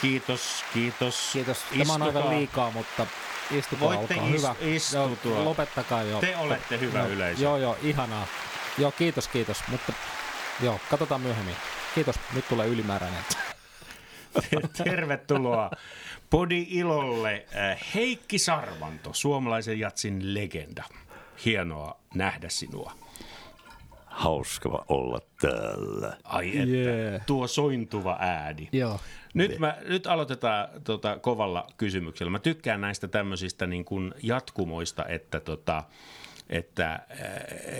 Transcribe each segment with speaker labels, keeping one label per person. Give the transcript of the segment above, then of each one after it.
Speaker 1: Kiitos, kiitos.
Speaker 2: Kiitos. Tämä on aivan liikaa, mutta istukaa,
Speaker 1: Voitte
Speaker 2: olkaa
Speaker 1: is-
Speaker 2: hyvä.
Speaker 1: istutua.
Speaker 2: Joo, lopettakaa jo.
Speaker 1: Te olette hyvä
Speaker 2: Joo,
Speaker 1: yleisö.
Speaker 2: Joo, joo, ihanaa. Joo, kiitos, kiitos. Mutta joo, katsotaan myöhemmin. Kiitos, nyt tulee ylimääräinen.
Speaker 1: Tervetuloa Podi Ilolle äh, Heikki Sarvanto, suomalaisen jatsin legenda. Hienoa nähdä sinua.
Speaker 3: Hauska olla täällä.
Speaker 1: Ai että,
Speaker 2: Jee.
Speaker 1: tuo sointuva ääni.
Speaker 2: Joo.
Speaker 1: Nyt, mä, nyt aloitetaan tota, kovalla kysymyksellä. Mä tykkään näistä tämmöisistä niin kuin jatkumoista, että, tota, että, äh,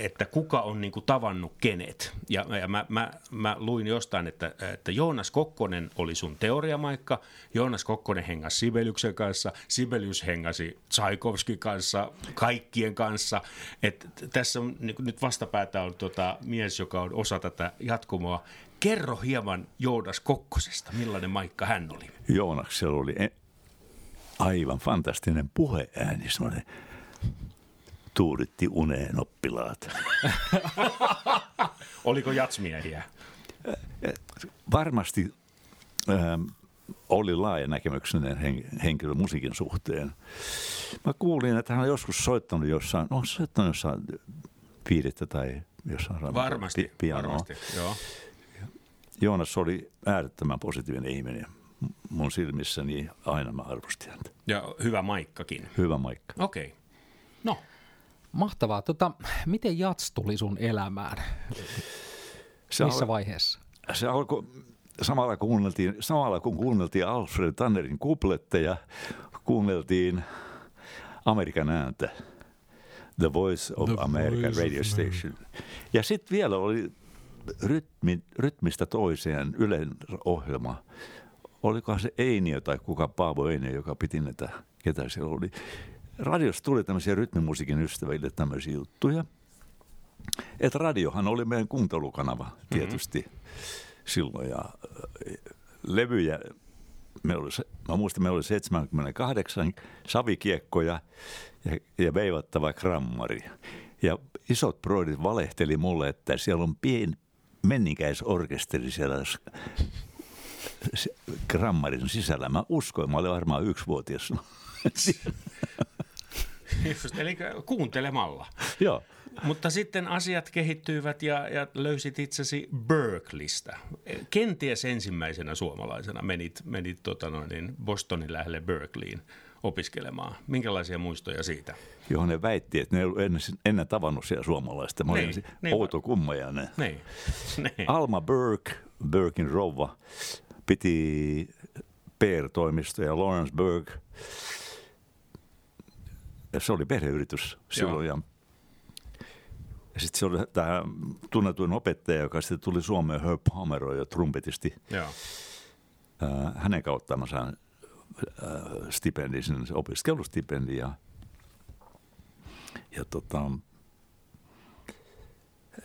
Speaker 1: että kuka on niin kuin tavannut kenet. Ja, ja mä, mä, mä luin jostain, että, että Joonas Kokkonen oli sun teoriamaikka, Joonas Kokkonen hengasi Sibeliuksen kanssa, Sibelius hengasi Tsaikovskin kanssa, kaikkien kanssa. Et tässä on niin nyt vastapäätä on tota, mies, joka on osa tätä jatkumoa. Kerro hieman Joonas Kokkosesta, millainen maikka hän oli.
Speaker 3: Joonaksella oli e- aivan fantastinen puheääni, semmoinen tuuditti uneen oppilaat.
Speaker 1: Oliko jatsmiehiä?
Speaker 3: Varmasti ähm, oli laaja näkemyksinen hen- henkilö musiikin suhteen. Mä kuulin, että hän on joskus soittanut jossain, no soittanut jossain viidettä tai jossain
Speaker 1: Varmasti,
Speaker 3: pi- pianoa.
Speaker 1: varmasti, joo.
Speaker 3: Joonas oli äärettömän positiivinen ihminen. Mun silmissäni aina mä arvostin häntä.
Speaker 1: Ja hyvä maikkakin.
Speaker 3: Hyvä Maikka.
Speaker 1: Okei. Okay. No,
Speaker 2: Mahtavaa. Tota, miten jats tuli sun elämään?
Speaker 3: Se
Speaker 2: Missä
Speaker 3: al-
Speaker 2: vaiheessa?
Speaker 3: se alkoi samalla, kuunneltiin, samalla kun kuunneltiin Alfred Tannerin kupletteja, kuunneltiin Amerikan ääntä. The Voice of
Speaker 2: The
Speaker 3: America
Speaker 2: Voice of
Speaker 3: Radio Station. Ja sitten vielä oli rytmi, rytmistä toiseen Ylen ohjelma. Olikohan se Einio tai kuka Paavo Einio, joka piti näitä, ketä siellä oli. Radiosta tuli tämmöisiä rytmimusiikin ystäville tämmöisiä juttuja. Että radiohan oli meidän kuuntelukanava tietysti mm-hmm. silloin ja levyjä, me oli, mä muistan, meillä oli 78 savikiekkoja ja, ja veivattava grammari. Ja isot broidit valehteli mulle, että siellä on pieni menninkäisorkesteri siellä grammarin sisällä. Mä uskoin, mä olin varmaan yksivuotias.
Speaker 1: just, eli kuuntelemalla.
Speaker 3: Joo.
Speaker 1: Mutta sitten asiat kehittyivät ja, ja löysit itsesi Berkeleystä. Kenties ensimmäisenä suomalaisena menit, menit tota noin, niin Bostonin lähelle Berkeleyin opiskelemaan. Minkälaisia muistoja siitä?
Speaker 3: johon ne väitti, että ne ei ollut ennen, ennen tavannut siellä suomalaista. Mä olin
Speaker 1: Niin,
Speaker 3: outo kummajainen.
Speaker 1: Niin. niin.
Speaker 3: Alma Burke, Burkin rouva, piti PR-toimistoa ja Lawrence Burke. Ja se oli perheyritys silloin. Ja, ja sitten se oli tämä tunnetuin opettaja, joka sitten tuli Suomeen, Herb Pomeroy, ja trumpetisti.
Speaker 1: Joo.
Speaker 3: Hänen kauttaan mä sain stipendin, sinne se opiskelustipendi ja, ja tota,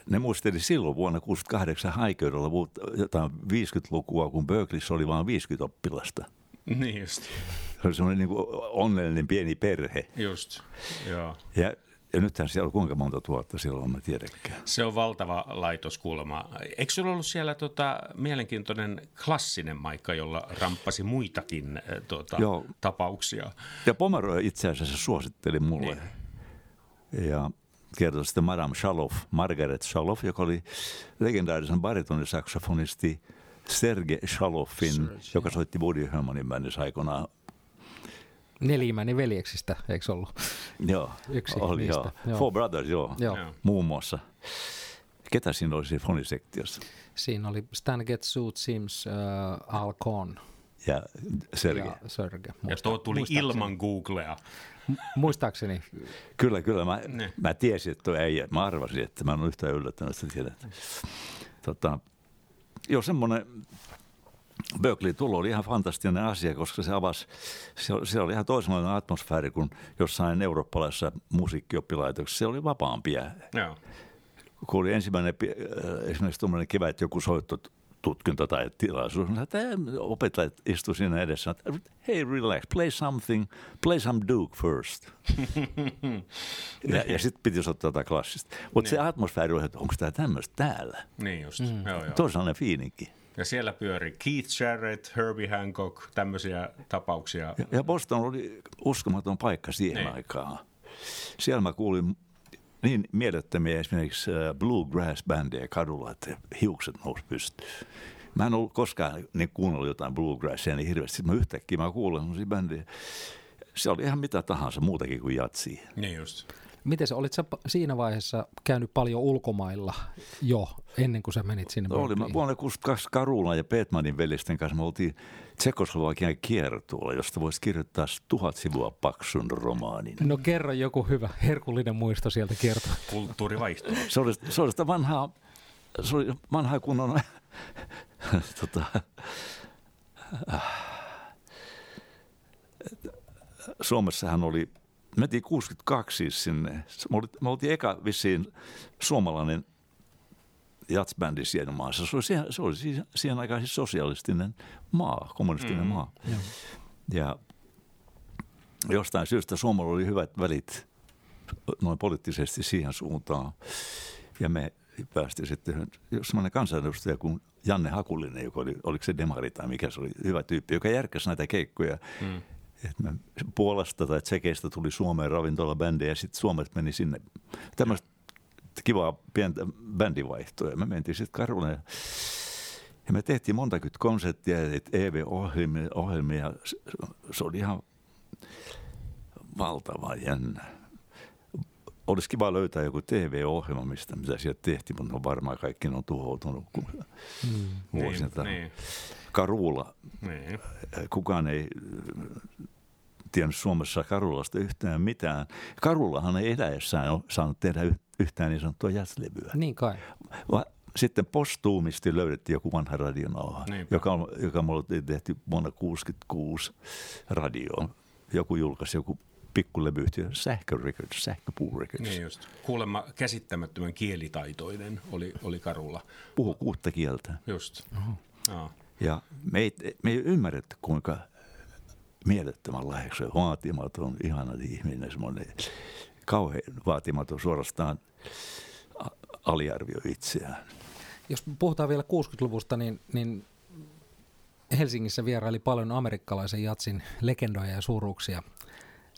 Speaker 3: ne muisteli silloin vuonna 68 haikeudella jotain 50-lukua, kun Berkeleyssä oli vain 50 oppilasta.
Speaker 1: Niin just.
Speaker 3: Se oli semmoinen niin onnellinen pieni perhe.
Speaker 1: Just, joo.
Speaker 3: Ja, ja nythän siellä on kuinka monta tuhatta silloin, mä tiedäkään.
Speaker 1: Se on valtava laitos kuulemma. Eikö sulla ollut siellä tota, mielenkiintoinen klassinen maikka, jolla ramppasi muitakin tota,
Speaker 3: Joo.
Speaker 1: tapauksia?
Speaker 3: Ja Pomeroy itse asiassa suositteli mulle. Niin. Ja kertoi sitten Madame Shaloff, Margaret Shaloff, joka oli legendaarisen baritonissaksofonisti Serge Shaloffin,
Speaker 1: Serge,
Speaker 3: joka soitti Woody Hermanin bändissä aikoinaan.
Speaker 2: Nelimäni veljeksistä, eikö ollut?
Speaker 3: Joo,
Speaker 2: Yksi
Speaker 3: oli
Speaker 2: niistä,
Speaker 3: joo.
Speaker 2: joo.
Speaker 3: Four Brothers, joo,
Speaker 2: Joo.
Speaker 3: Muun muassa. Ketä siinä oli siinä fonisektiossa?
Speaker 2: Siinä oli Stan Getsuit, Sims, uh, Al Cohn
Speaker 3: Ja Serge.
Speaker 2: ja Serge.
Speaker 1: Ja tuo tuli
Speaker 2: muistaakseni.
Speaker 1: ilman Googlea.
Speaker 2: Mu- Muistaakseni.
Speaker 3: Kyllä, kyllä. Mä,
Speaker 1: Ne.
Speaker 3: mä tiesin, että tuo äijä, mä arvasin, että mä en ole yhtään yllättänyt, että tiedät. Tota, joo, semmoinen Berkeley tulo oli ihan fantastinen asia, koska se avasi, se, oli- se oli ihan toisenlainen atmosfääri kuin jossain eurooppalaisessa musiikkioppilaitoksessa. Se oli vapaampia.
Speaker 1: Joo.
Speaker 3: Kun oli ensimmäinen, äh, esimerkiksi tuommoinen kevät joku soitto tutkinto tai tilaisuus, niin että opettajat istu siinä edessä, että hei relax, play something, play some Duke first. ja ja sitten piti soittaa jotain klassista. Mutta se atmosfääri oli, että onko tämä tämmöistä täällä?
Speaker 1: Niin just, mm. joo joo.
Speaker 3: On sellainen fiininki.
Speaker 1: Ja siellä pyöri Keith Jarrett, Herbie Hancock, tämmöisiä tapauksia.
Speaker 3: Ja, ja Boston oli uskomaton paikka siihen
Speaker 1: Niin.
Speaker 3: aikaan. Siellä mä kuulin niin mielettömiä esimerkiksi äh, bluegrass-bändejä kadulla, että hiukset nousi pystyyn. Mä en ollut koskaan niin kuunnellut jotain bluegrassia niin hirveästi. Mä yhtäkkiä mä kuulen sellaisia bändejä. Se oli ihan mitä tahansa muutakin kuin jatsia.
Speaker 1: Niin just.
Speaker 2: Miten se, olit sä siinä vaiheessa käynyt paljon ulkomailla jo ennen kuin sä menit sinne
Speaker 3: Oli, mä
Speaker 2: Berkeleyin?
Speaker 3: vuonna 62 Karulan ja Petmanin velisten kanssa me oltiin Tsekoslovakian kiertueella, josta voisi kirjoittaa tuhat sivua paksun romaanin.
Speaker 2: No kerro joku hyvä herkullinen muisto sieltä kertoa.
Speaker 1: Kulttuurivaihto.
Speaker 3: Se oli, se oli sitä vanhaa, se oli vanhaa kunnon, tota, Suomessahan oli, mentiin 62 siis sinne. Me, oli, me oltiin eka vissiin suomalainen jatsbändi siinä maassa. Se oli, siihen, se oli siihen, siihen aikaan siis sosialistinen maa, kommunistinen mm. maa.
Speaker 2: Joo.
Speaker 3: Ja jostain syystä Suomella oli hyvät välit noin poliittisesti siihen suuntaan. Ja me päästiin sitten semmoinen kansanedustaja kuin Janne Hakulinen, joka oli, oliko se demari tai mikä se oli, hyvä tyyppi, joka järkäsi näitä keikkoja. Mm. Et me Puolasta tai Tsekeistä tuli Suomeen ravintolabändejä ja sitten Suomesta meni sinne. Tämmöistä kivaa pientä bändivaihtoa. Ja me mentiin sitten Karulle ja, ja me tehtiin monta konserttia EV-ohjelmia. Ohjelmia. Se, oli ihan valtava jännä. Olisi kiva löytää joku TV-ohjelma, mistä mitä sieltä tehtiin, mutta varmaan kaikki on tuhoutunut kun
Speaker 2: Mm.
Speaker 3: vuosina.
Speaker 1: Niin, niin,
Speaker 3: Karuula,
Speaker 1: niin.
Speaker 3: kukaan ei tiennyt Suomessa Karulasta yhtään mitään. Karulahan ei eläessään ole saanut tehdä yh- yhtään niin sanottua jazzlevyä.
Speaker 2: Niin kai.
Speaker 3: Va- Sitten postuumisti löydettiin joku vanha radionauha,
Speaker 1: Niinpä.
Speaker 3: joka, joka me oltiin tehty vuonna 1966 radioon. Joku julkaisi joku pikkulevyyhtiö, Sähkö Records, Sähköpuu Records.
Speaker 1: Niin just. Kuulemma käsittämättömän kielitaitoinen oli, oli Karulla.
Speaker 3: Puhu kuutta kieltä.
Speaker 1: Just. Joo.
Speaker 3: Ja me ei, me ei ymmärretty, kuinka mielettömän lahjaksi vaatimaton, ihana ihminen, semmoinen kauhean vaatimaton, suorastaan a- aliarvioi itseään.
Speaker 2: Jos puhutaan vielä 60-luvusta, niin, niin Helsingissä vieraili paljon amerikkalaisen jatsin legendoja ja suuruuksia.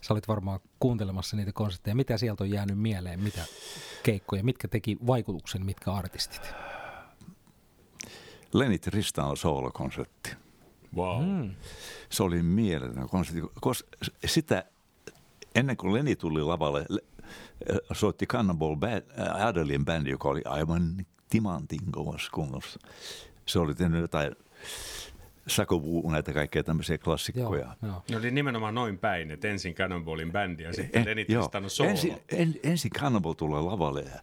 Speaker 2: Sä olit varmaan kuuntelemassa niitä konsertteja. Mitä sieltä on jäänyt mieleen? Mitä keikkoja? Mitkä teki vaikutuksen? Mitkä artistit?
Speaker 3: Lenny Tristano soolokonsertti.
Speaker 1: Wow. Mm.
Speaker 3: Se oli mieletön konsertti, koska sitä ennen kuin Lenny tuli lavalle, le- soitti Cannonball Band, Adelin bändi, joka oli aivan timantin kovassa kunnossa. Se oli tehnyt jotain Sakovuu, näitä kaikkea tämmöisiä klassikkoja.
Speaker 2: joo.
Speaker 1: Ne oli nimenomaan noin päin, että ensin Cannonballin bändi ja sitten Lenny
Speaker 3: joo.
Speaker 1: Tristano solo.
Speaker 3: Ensin, en, ensin Cannibal tulee lavalle ja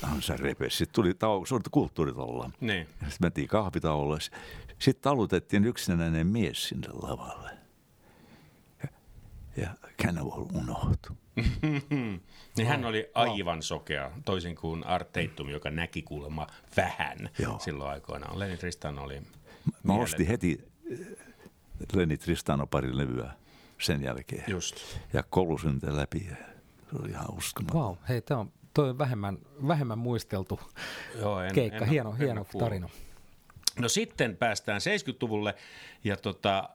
Speaker 3: kansa repesi. Sitten tuli tau, se oli kulttuuritalolla.
Speaker 1: Niin.
Speaker 3: Sitten mentiin kahvitauolle. Sitten talutettiin yksinäinen mies sinne lavalle. Ja, ja Cannibal unohtui.
Speaker 1: Niin hän oli aivan sokea, toisin kuin Art Tatum, joka näki kuulemma vähän
Speaker 3: Joo.
Speaker 1: silloin aikoinaan. Lenny Tristano oli
Speaker 3: Mä
Speaker 1: mieletön.
Speaker 3: ostin heti eh, Lenny Tristano pari levyä sen jälkeen.
Speaker 1: Just.
Speaker 3: Ja kolusin läpi. Se oli ihan uskomaton.
Speaker 2: Wow, hei, tämä on, toi on vähemmän, vähemmän muisteltu
Speaker 1: Joo, en,
Speaker 2: keikka.
Speaker 1: en,
Speaker 2: hieno,
Speaker 1: en,
Speaker 2: hieno
Speaker 1: kuullut.
Speaker 2: tarina.
Speaker 1: No sitten päästään 70-luvulle ja tota,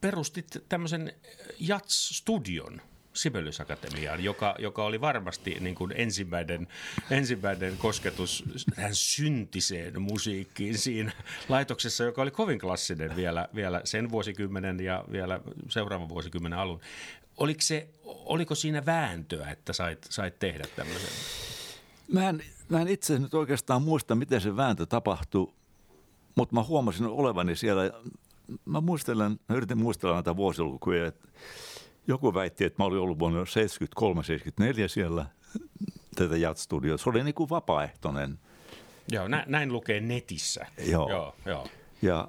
Speaker 1: perustit tämmöisen Jats-studion Sibelius Akatemiaan, joka, joka oli varmasti niin kuin ensimmäinen, ensimmäinen kosketus tähän syntiseen musiikkiin siinä laitoksessa, joka oli kovin klassinen vielä, vielä sen vuosikymmenen ja vielä seuraavan vuosikymmenen alun. Oliko, se, oliko siinä vääntöä, että sait, sait tehdä tämmöisen?
Speaker 3: Mä en, mä en itse nyt oikeastaan muista, miten se vääntö tapahtui, mutta mä huomasin olevani siellä. Mä muistelen, mä yritin muistella näitä vuosilukuja, että joku väitti, että mä olin ollut vuonna 73-74 siellä tätä Jat-studioa. Se oli niin kuin vapaaehtoinen.
Speaker 1: Joo, nä, näin lukee netissä.
Speaker 3: Joo.
Speaker 1: joo, joo.
Speaker 3: Ja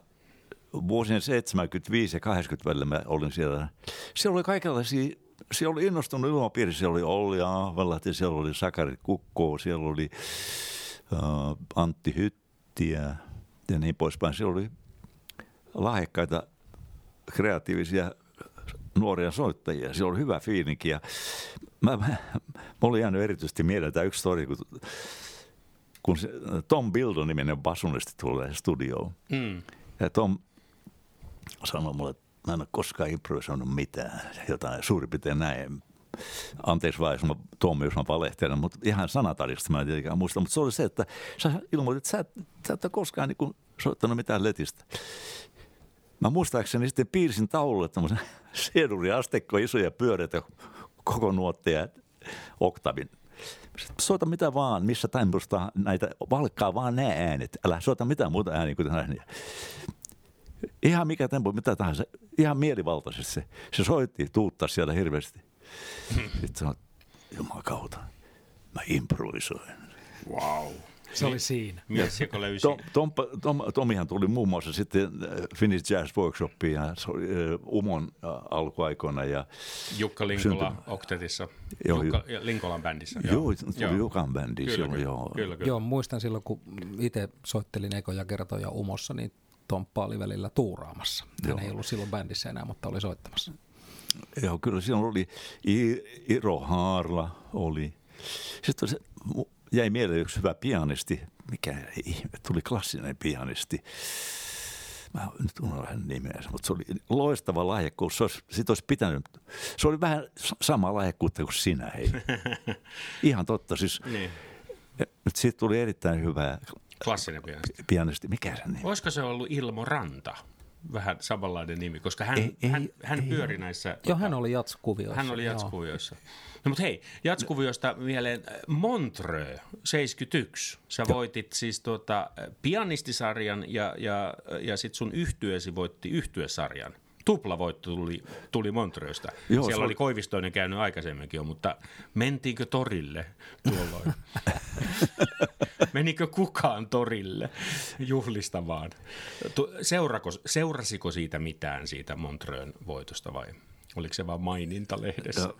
Speaker 3: vuosien 75 ja 80 välillä mä olin siellä. Siellä oli kaikenlaisia, siellä oli innostunut ilmapiiri. Siellä oli Olli Ahvalahti, siellä oli Sakari Kukko, siellä oli uh, Antti Hyttiä ja niin poispäin. Siellä oli lahjakkaita, kreatiivisia nuoria soittajia. Siellä oli hyvä fiilinki ja mä, mä, mä olin jäänyt erityisesti mieleen tämä yksi story, kun kun se, Tom Bildon-niminen basunisti tulee studioon.
Speaker 1: Mm.
Speaker 3: Ja Tom sanoi mulle, että mä en ole koskaan improvisoinut mitään, jotain suurin piirtein näin. Anteeksi vaan, jos mä, Tom, jos mä valehtelen, mutta ihan sanatarista mä en tietenkään muista. Mutta se oli se, että sä ilmoitit, että sä et, sä et ole koskaan niin soittanut mitään letistä. Mä muistaakseni sitten piirsin taululle tämmöisen seduriastekko, isoja pyöreitä koko nuotteja, oktavin. Soita mitä vaan, missä temposta näitä, valkkaa vaan nämä äänet. Älä soita mitään muuta ääniä kuin näin. Ihan mikä tempo, mitä tahansa. Ihan mielivaltaisesti se. Se soitti, tuuttaa siellä hirveästi. Sitten sanoi, jumakauta, mä improvisoin.
Speaker 1: Wow.
Speaker 2: Se oli siinä.
Speaker 1: Mies, joka löysi.
Speaker 3: Tom, Tom, Tom, Tomihan tuli muun muassa sitten äh, Finnish Jazz Workshopiin ja se oli uh, Umon uh, alkuaikoina. Ja
Speaker 1: Jukka Linkola synty... Oktetissa,
Speaker 3: joo,
Speaker 1: Jukka, ja Linkolan bändissä.
Speaker 3: Joo, joo tuli joo. Jukan bändi
Speaker 1: kyllä,
Speaker 3: silloin,
Speaker 1: kyllä,
Speaker 3: joo.
Speaker 1: Kyllä, kyllä.
Speaker 2: Joo, muistan silloin, kun itse soittelin ekoja kertoja Umossa, niin Tomppa oli välillä tuuraamassa. Hän joo. ei ollut silloin bändissä enää, mutta oli soittamassa.
Speaker 3: Joo, kyllä silloin oli Iro Haarla oli. Sitten se, jäi mieleen yksi hyvä pianisti, mikä ihme, tuli klassinen pianisti. Mä nyt unohdan nimeänsä, mutta se oli loistava lahjakkuus. Se olisi, sit olisi pitänyt, se oli vähän sama lahjakkuutta kuin sinä, hei. Ihan totta, siis
Speaker 1: Niin.
Speaker 3: nyt siitä tuli erittäin hyvä
Speaker 1: Klassinen pianisti.
Speaker 3: pianisti. Mikä se nimi?
Speaker 1: Olisiko se ollut Ilmo Ranta? Vähän samanlainen nimi, koska hän,
Speaker 3: Ei, ei,
Speaker 1: hän, hän
Speaker 3: ei.
Speaker 1: pyöri näissä...
Speaker 2: Joo, hän oli jatskuvioissa.
Speaker 1: Hän oli
Speaker 2: joo.
Speaker 1: jatskuvioissa. No mutta hei, jatskuviosta mieleen Montreux 71. Sä voitit siis tuota pianistisarjan ja, ja, ja sit sun yhtyesi voitti yhtyesarjan. Tuplavoitto tuli, tuli Montreuxsta.
Speaker 3: Joo,
Speaker 1: Siellä oli Koivistoinen käynyt aikaisemminkin jo, mutta mentiinkö torille tuolloin? Menikö kukaan torille juhlistamaan? Seurako, seurasiko siitä mitään siitä Montreuxn voitosta vai oliko se vain maininta lehdessä?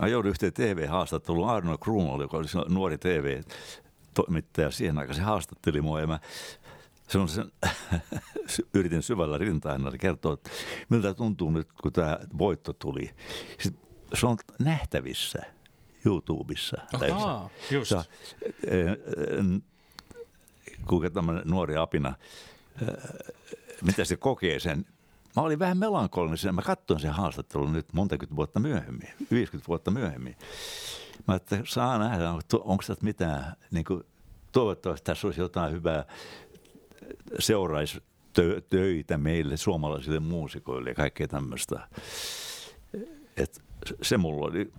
Speaker 3: Mä joudun yhteen TV-haastatteluun. Arno Kruunol, joka oli nuori TV-toimittaja siihen aikaan, se haastatteli mua ja mä sanon sen, yritin syvällä rintaina kertoa, että miltä tuntuu nyt, kun tämä voitto tuli. Sitten se on nähtävissä YouTubessa.
Speaker 2: Ahaa,
Speaker 1: just.
Speaker 3: Se, eh, eh, kuinka tämmöinen nuori apina, eh, mitä se kokee sen. Mä olin vähän melankolinen, mä katsoin sen haastattelun nyt montakymmentä vuotta myöhemmin, 50 vuotta myöhemmin. Mä että saa nähdä, onko tässä mitään, niin kuin, toivottavasti tässä olisi jotain hyvää seuraisi tö- töitä meille suomalaisille muusikoille ja kaikkea tämmöistä. Et se mulla oli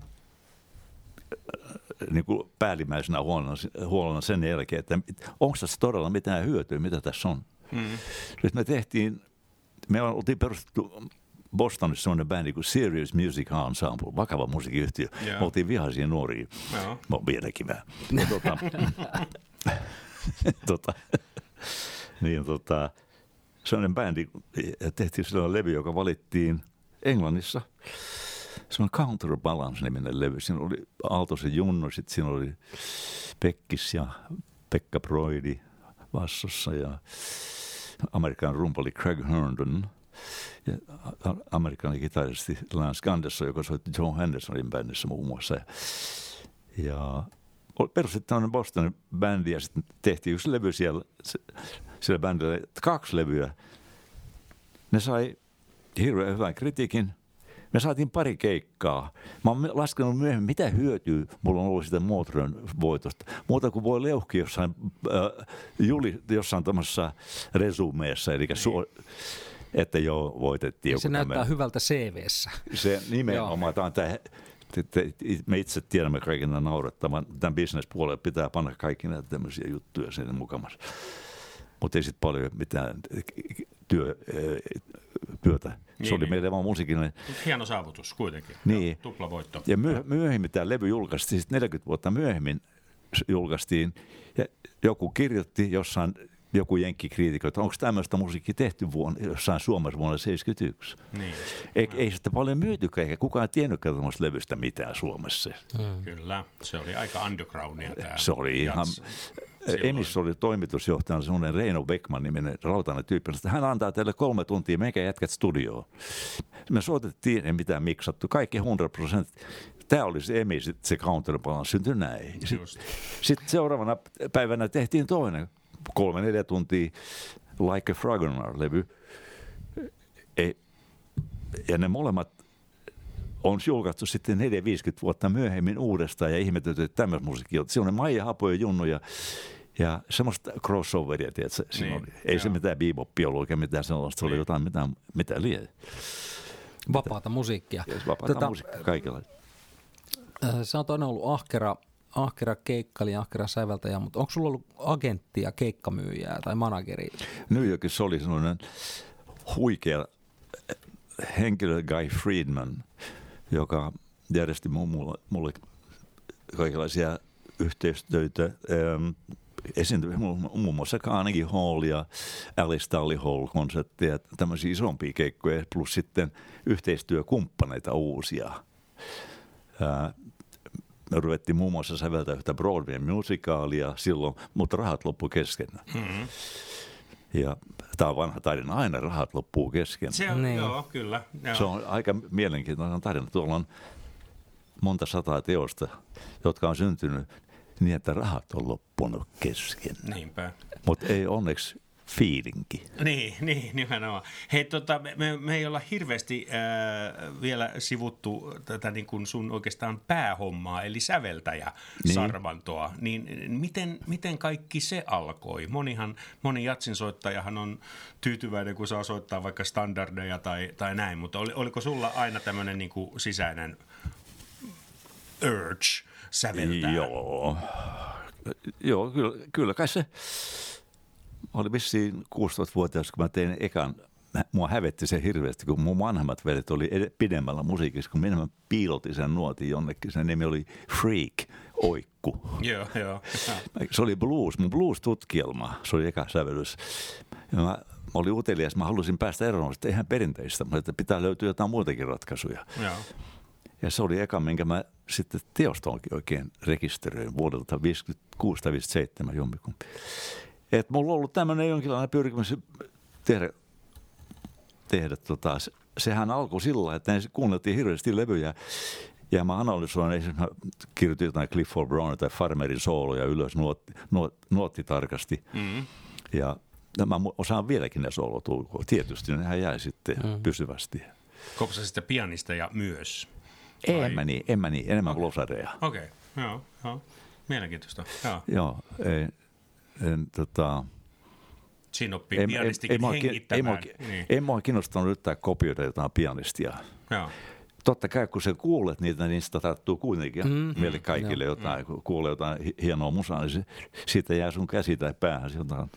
Speaker 3: niin kuin päällimmäisenä huolena, huolena sen jälkeen, että onko tässä todella mitään hyötyä, mitä tässä on. Mm. Nyt me tehtiin, me oltiin perustettu Bostonissa sellainen bändi kuin Serious Music Ensemble, vakava musiikkiyhtiö.
Speaker 1: Joo.
Speaker 3: Me oltiin vihaisia nuoria.
Speaker 1: Joo.
Speaker 3: Mä oon vieläkin vähän. Tota, tota, niin tota, sellainen bändi, ja tehtiin sellainen levy, joka valittiin Englannissa. Se on Counterbalance-niminen levy. Siinä oli Aaltosen Junno, sitten siinä oli Pekkis ja Pekka Broidi vassossa ja Amerikan rumpali Craig Herndon ja a- amerikkalainen kitaristi Lance Ganderson, joka soitti Joe Hendersonin bändissä muun muassa. Ja, perustettu tämmöinen Bostonin bändi ja sitten tehtiin yksi levy siellä, sillä bändillä, kaksi levyä. Ne sai hirveän hyvän kritiikin. Me saatiin pari keikkaa. Mä oon laskenut myöhemmin, mitä hyötyä mulla on ollut sitä Motron voitosta. Muuta kuin voi leuhkia jossain, äh, juli, jossain tämmöisessä resumeessa, eli suo, että joo, voitettiin joku
Speaker 2: Se näyttää
Speaker 3: tämmöinen.
Speaker 2: hyvältä CVssä.
Speaker 3: Se nimenomaan, tämä on tämä, te- te- me itse tiedämme kaiken naurettavan. Tämän bisnespuolelle pitää panna kaikki näitä tämmöisiä juttuja sinne mukamassa. Mutta ei sitten paljon mitään työ, eh, työtä. Se
Speaker 1: Niin,
Speaker 3: oli
Speaker 1: niin.
Speaker 3: meille vaan musiikillinen.
Speaker 1: Hieno saavutus kuitenkin.
Speaker 3: Niin.
Speaker 1: Joo, Tuplavoitto.
Speaker 3: Ja myö, myöhemmin tämä levy julkaistiin, sitten 40 vuotta myöhemmin julkaistiin. Ja joku kirjoitti jossain, joku jenkkikriitikko, että onko tämmöistä musiikkia tehty vuonna, jossain Suomessa vuonna 1971.
Speaker 1: Niin.
Speaker 3: Ei, ei sitä paljon myytykään, eikä kukaan tiennytkään tämmöistä levystä mitään Suomessa.
Speaker 1: Kyllä, se oli aika undergroundia tämä.
Speaker 3: Se oli ihan...
Speaker 1: jats.
Speaker 3: Emissä oli toimitusjohtajana semmoinen Reino Beckman niminen rautainen tyyppi. Hän antaa teille kolme tuntia, mekä jätkät studioon. Me soitettiin, ei mitään miksattu, kaikki 100 prosenttia. tämä oli se emi, sit se counterbalance syntyi näin. Sitten sit seuraavana päivänä tehtiin toinen, kolme neljä tuntia, Like a Fragonar-levy. Ei, ja ne molemmat on julkaistu sitten 4-50 vuotta myöhemmin uudestaan ja ihmetelty, että tämmöistä musiikkia on. Siinä on Maija Hapo ja Junnu ja, ja semmoista crossoveria, tiedätkö? Siinä
Speaker 1: Niin,
Speaker 3: oli. Ei se
Speaker 1: joo.
Speaker 3: mitään beboppia ollut eikä mitään sellaista, se oli
Speaker 1: Niin.
Speaker 3: jotain mitä, mitä liian.
Speaker 2: Vapaata musiikkia.
Speaker 3: Vapaata
Speaker 2: Tota,
Speaker 3: musiikkia kaikilla.
Speaker 2: Äh, Sä oot aina ollut ahkera, ahkera keikkailija, ahkera säveltäjä, mutta onko sulla ollut agenttia, keikkamyyjää tai manageri?
Speaker 3: New Yorkissa oli sellainen huikea henkilö Guy Friedman, joka järjesti mu- mulle, mulle kaikenlaisia yhteistyötä. Ähm, esiintyi mu- muun muassa Carnegie Hall ja Alice Tully Hall-konsertteja, tämmöisiä isompia keikkoja, plus sitten yhteistyökumppaneita uusia. Ää, me ruvettiin muun muassa säveltää yhtä Broadwayn musikaalia silloin, mutta rahat loppu kesken.
Speaker 1: Mm-hmm.
Speaker 3: Ja tämä on vanha tarina, aina rahat loppuu kesken.
Speaker 1: Se on,
Speaker 2: Niin.
Speaker 1: joo, kyllä. Joo.
Speaker 3: Se on aika mielenkiintoinen tarina. Tuolla on monta sataa teosta, jotka on syntynyt niin, että rahat on loppunut kesken.
Speaker 1: Niinpä.
Speaker 3: Mutta ei onneksi fiilinki.
Speaker 1: Niin, niin, nimenomaan. Hei, tota, me, me, ei olla hirveästi äh, vielä sivuttu tätä niin kuin sun oikeastaan päähommaa, eli säveltäjä
Speaker 3: Niin.
Speaker 1: sarvantoa. Niin miten, miten kaikki se alkoi? Monihan, moni jatsinsoittajahan on tyytyväinen, kun saa soittaa vaikka standardeja tai, tai näin, mutta oli, oliko sulla aina tämmöinen niin kuin sisäinen urge säveltää?
Speaker 3: Joo. Joo, kyllä, kyllä kai se oli vissiin 16-vuotias, kun mä tein ekan. Mua hävetti se hirveästi, kun mun vanhemmat velet oli ed- pidemmällä musiikissa, kun minä piilotin sen nuotin jonnekin. Sen nimi oli Freak, oikku.
Speaker 1: Joo, joo.
Speaker 3: Se oli blues, mun blues-tutkielma, se oli eka sävellys. Ja mä, mä olin utelias, mä halusin päästä eroon, että eihän perinteistä, mutta pitää löytyä jotain muitakin ratkaisuja.
Speaker 1: joo.
Speaker 3: Ja se oli eka, minkä mä sitten teostolkin oikein rekisteröin vuodelta 56 tai 57 jompikumpi. Et mulla on ollut tämmöinen jonkinlainen pyrkimys tehdä, tehdä tota, se- sehän alkoi sillä, että ne kuunneltiin hirveästi levyjä ja mä analysoin, esimerkiksi mä kirjoitin jotain Clifford Brown tai Farmerin sooloja ylös nuotti, nuot, nuotti tarkasti.
Speaker 1: Mm.
Speaker 3: Ja mä mu- osaan vieläkin ne soolot ulkoa. Tietysti nehän jäi sitten mm. pysyvästi.
Speaker 1: Kopsasitte pianisteja myös?
Speaker 3: En
Speaker 1: Vai-
Speaker 3: mä niin, en mä niin, enemmän glosareja.
Speaker 1: Okei, okay. joo, joo. Mielenkiintoista. Joo.
Speaker 3: Joo, ei, en, tota,
Speaker 1: Siinä oppii
Speaker 3: ei,
Speaker 1: pianistikin
Speaker 3: ki- ei,
Speaker 1: hengittämään.
Speaker 3: mua, ki-
Speaker 1: niin.
Speaker 3: ei mua kiinnostanut yhtään kopioida jotain pianistia.
Speaker 1: Joo.
Speaker 3: Totta kai, kun sä kuulet niitä, niin sitä tarttuu kuitenkin
Speaker 2: Mm.
Speaker 3: mm, meille kaikille
Speaker 2: Joo.
Speaker 3: jotain. Kun kuulee jotain hi- hienoa musaa, niin se, siitä jää sun käsi tai päähän jotain.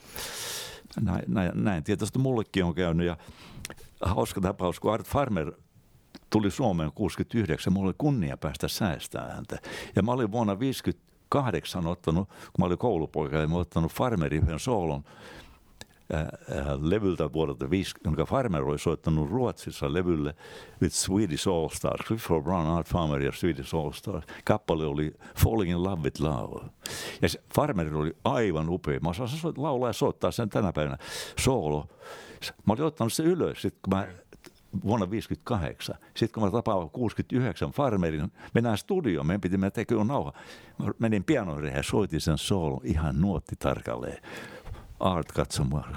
Speaker 3: Näin, näin, näin tietysti mullekin on käynyt. Ja hauska tapaus, kun Art Farmer tuli Suomeen 69, mulla oli kunnia päästä säästämään häntä. Ja mä olin vuonna 58 ottanut, kun mä olin koulupoika, ja mä olin ottanut Farmerin yhden soolon ää, ää, levyltä vuodelta 5, jonka Farmer oli soittanut Ruotsissa levylle with Swedish All Stars, Clifford Brown, Art Farmer ja Swedish All Stars. Kappale oli Falling in Love with Love. Ja se Farmer oli aivan upea. Mä osasin laulaa ja soittaa sen tänä päivänä soolo. Mä olin ottanut se ylös, sit kun mä vuonna 58. Sitten kun mä tapaan 69 Farmerin, mennään studioon, meidän piti mennä tekemään nauha. Mä menin pianoille ja soitin sen soolon ihan nuotti tarkalleen. Art katsoi mua,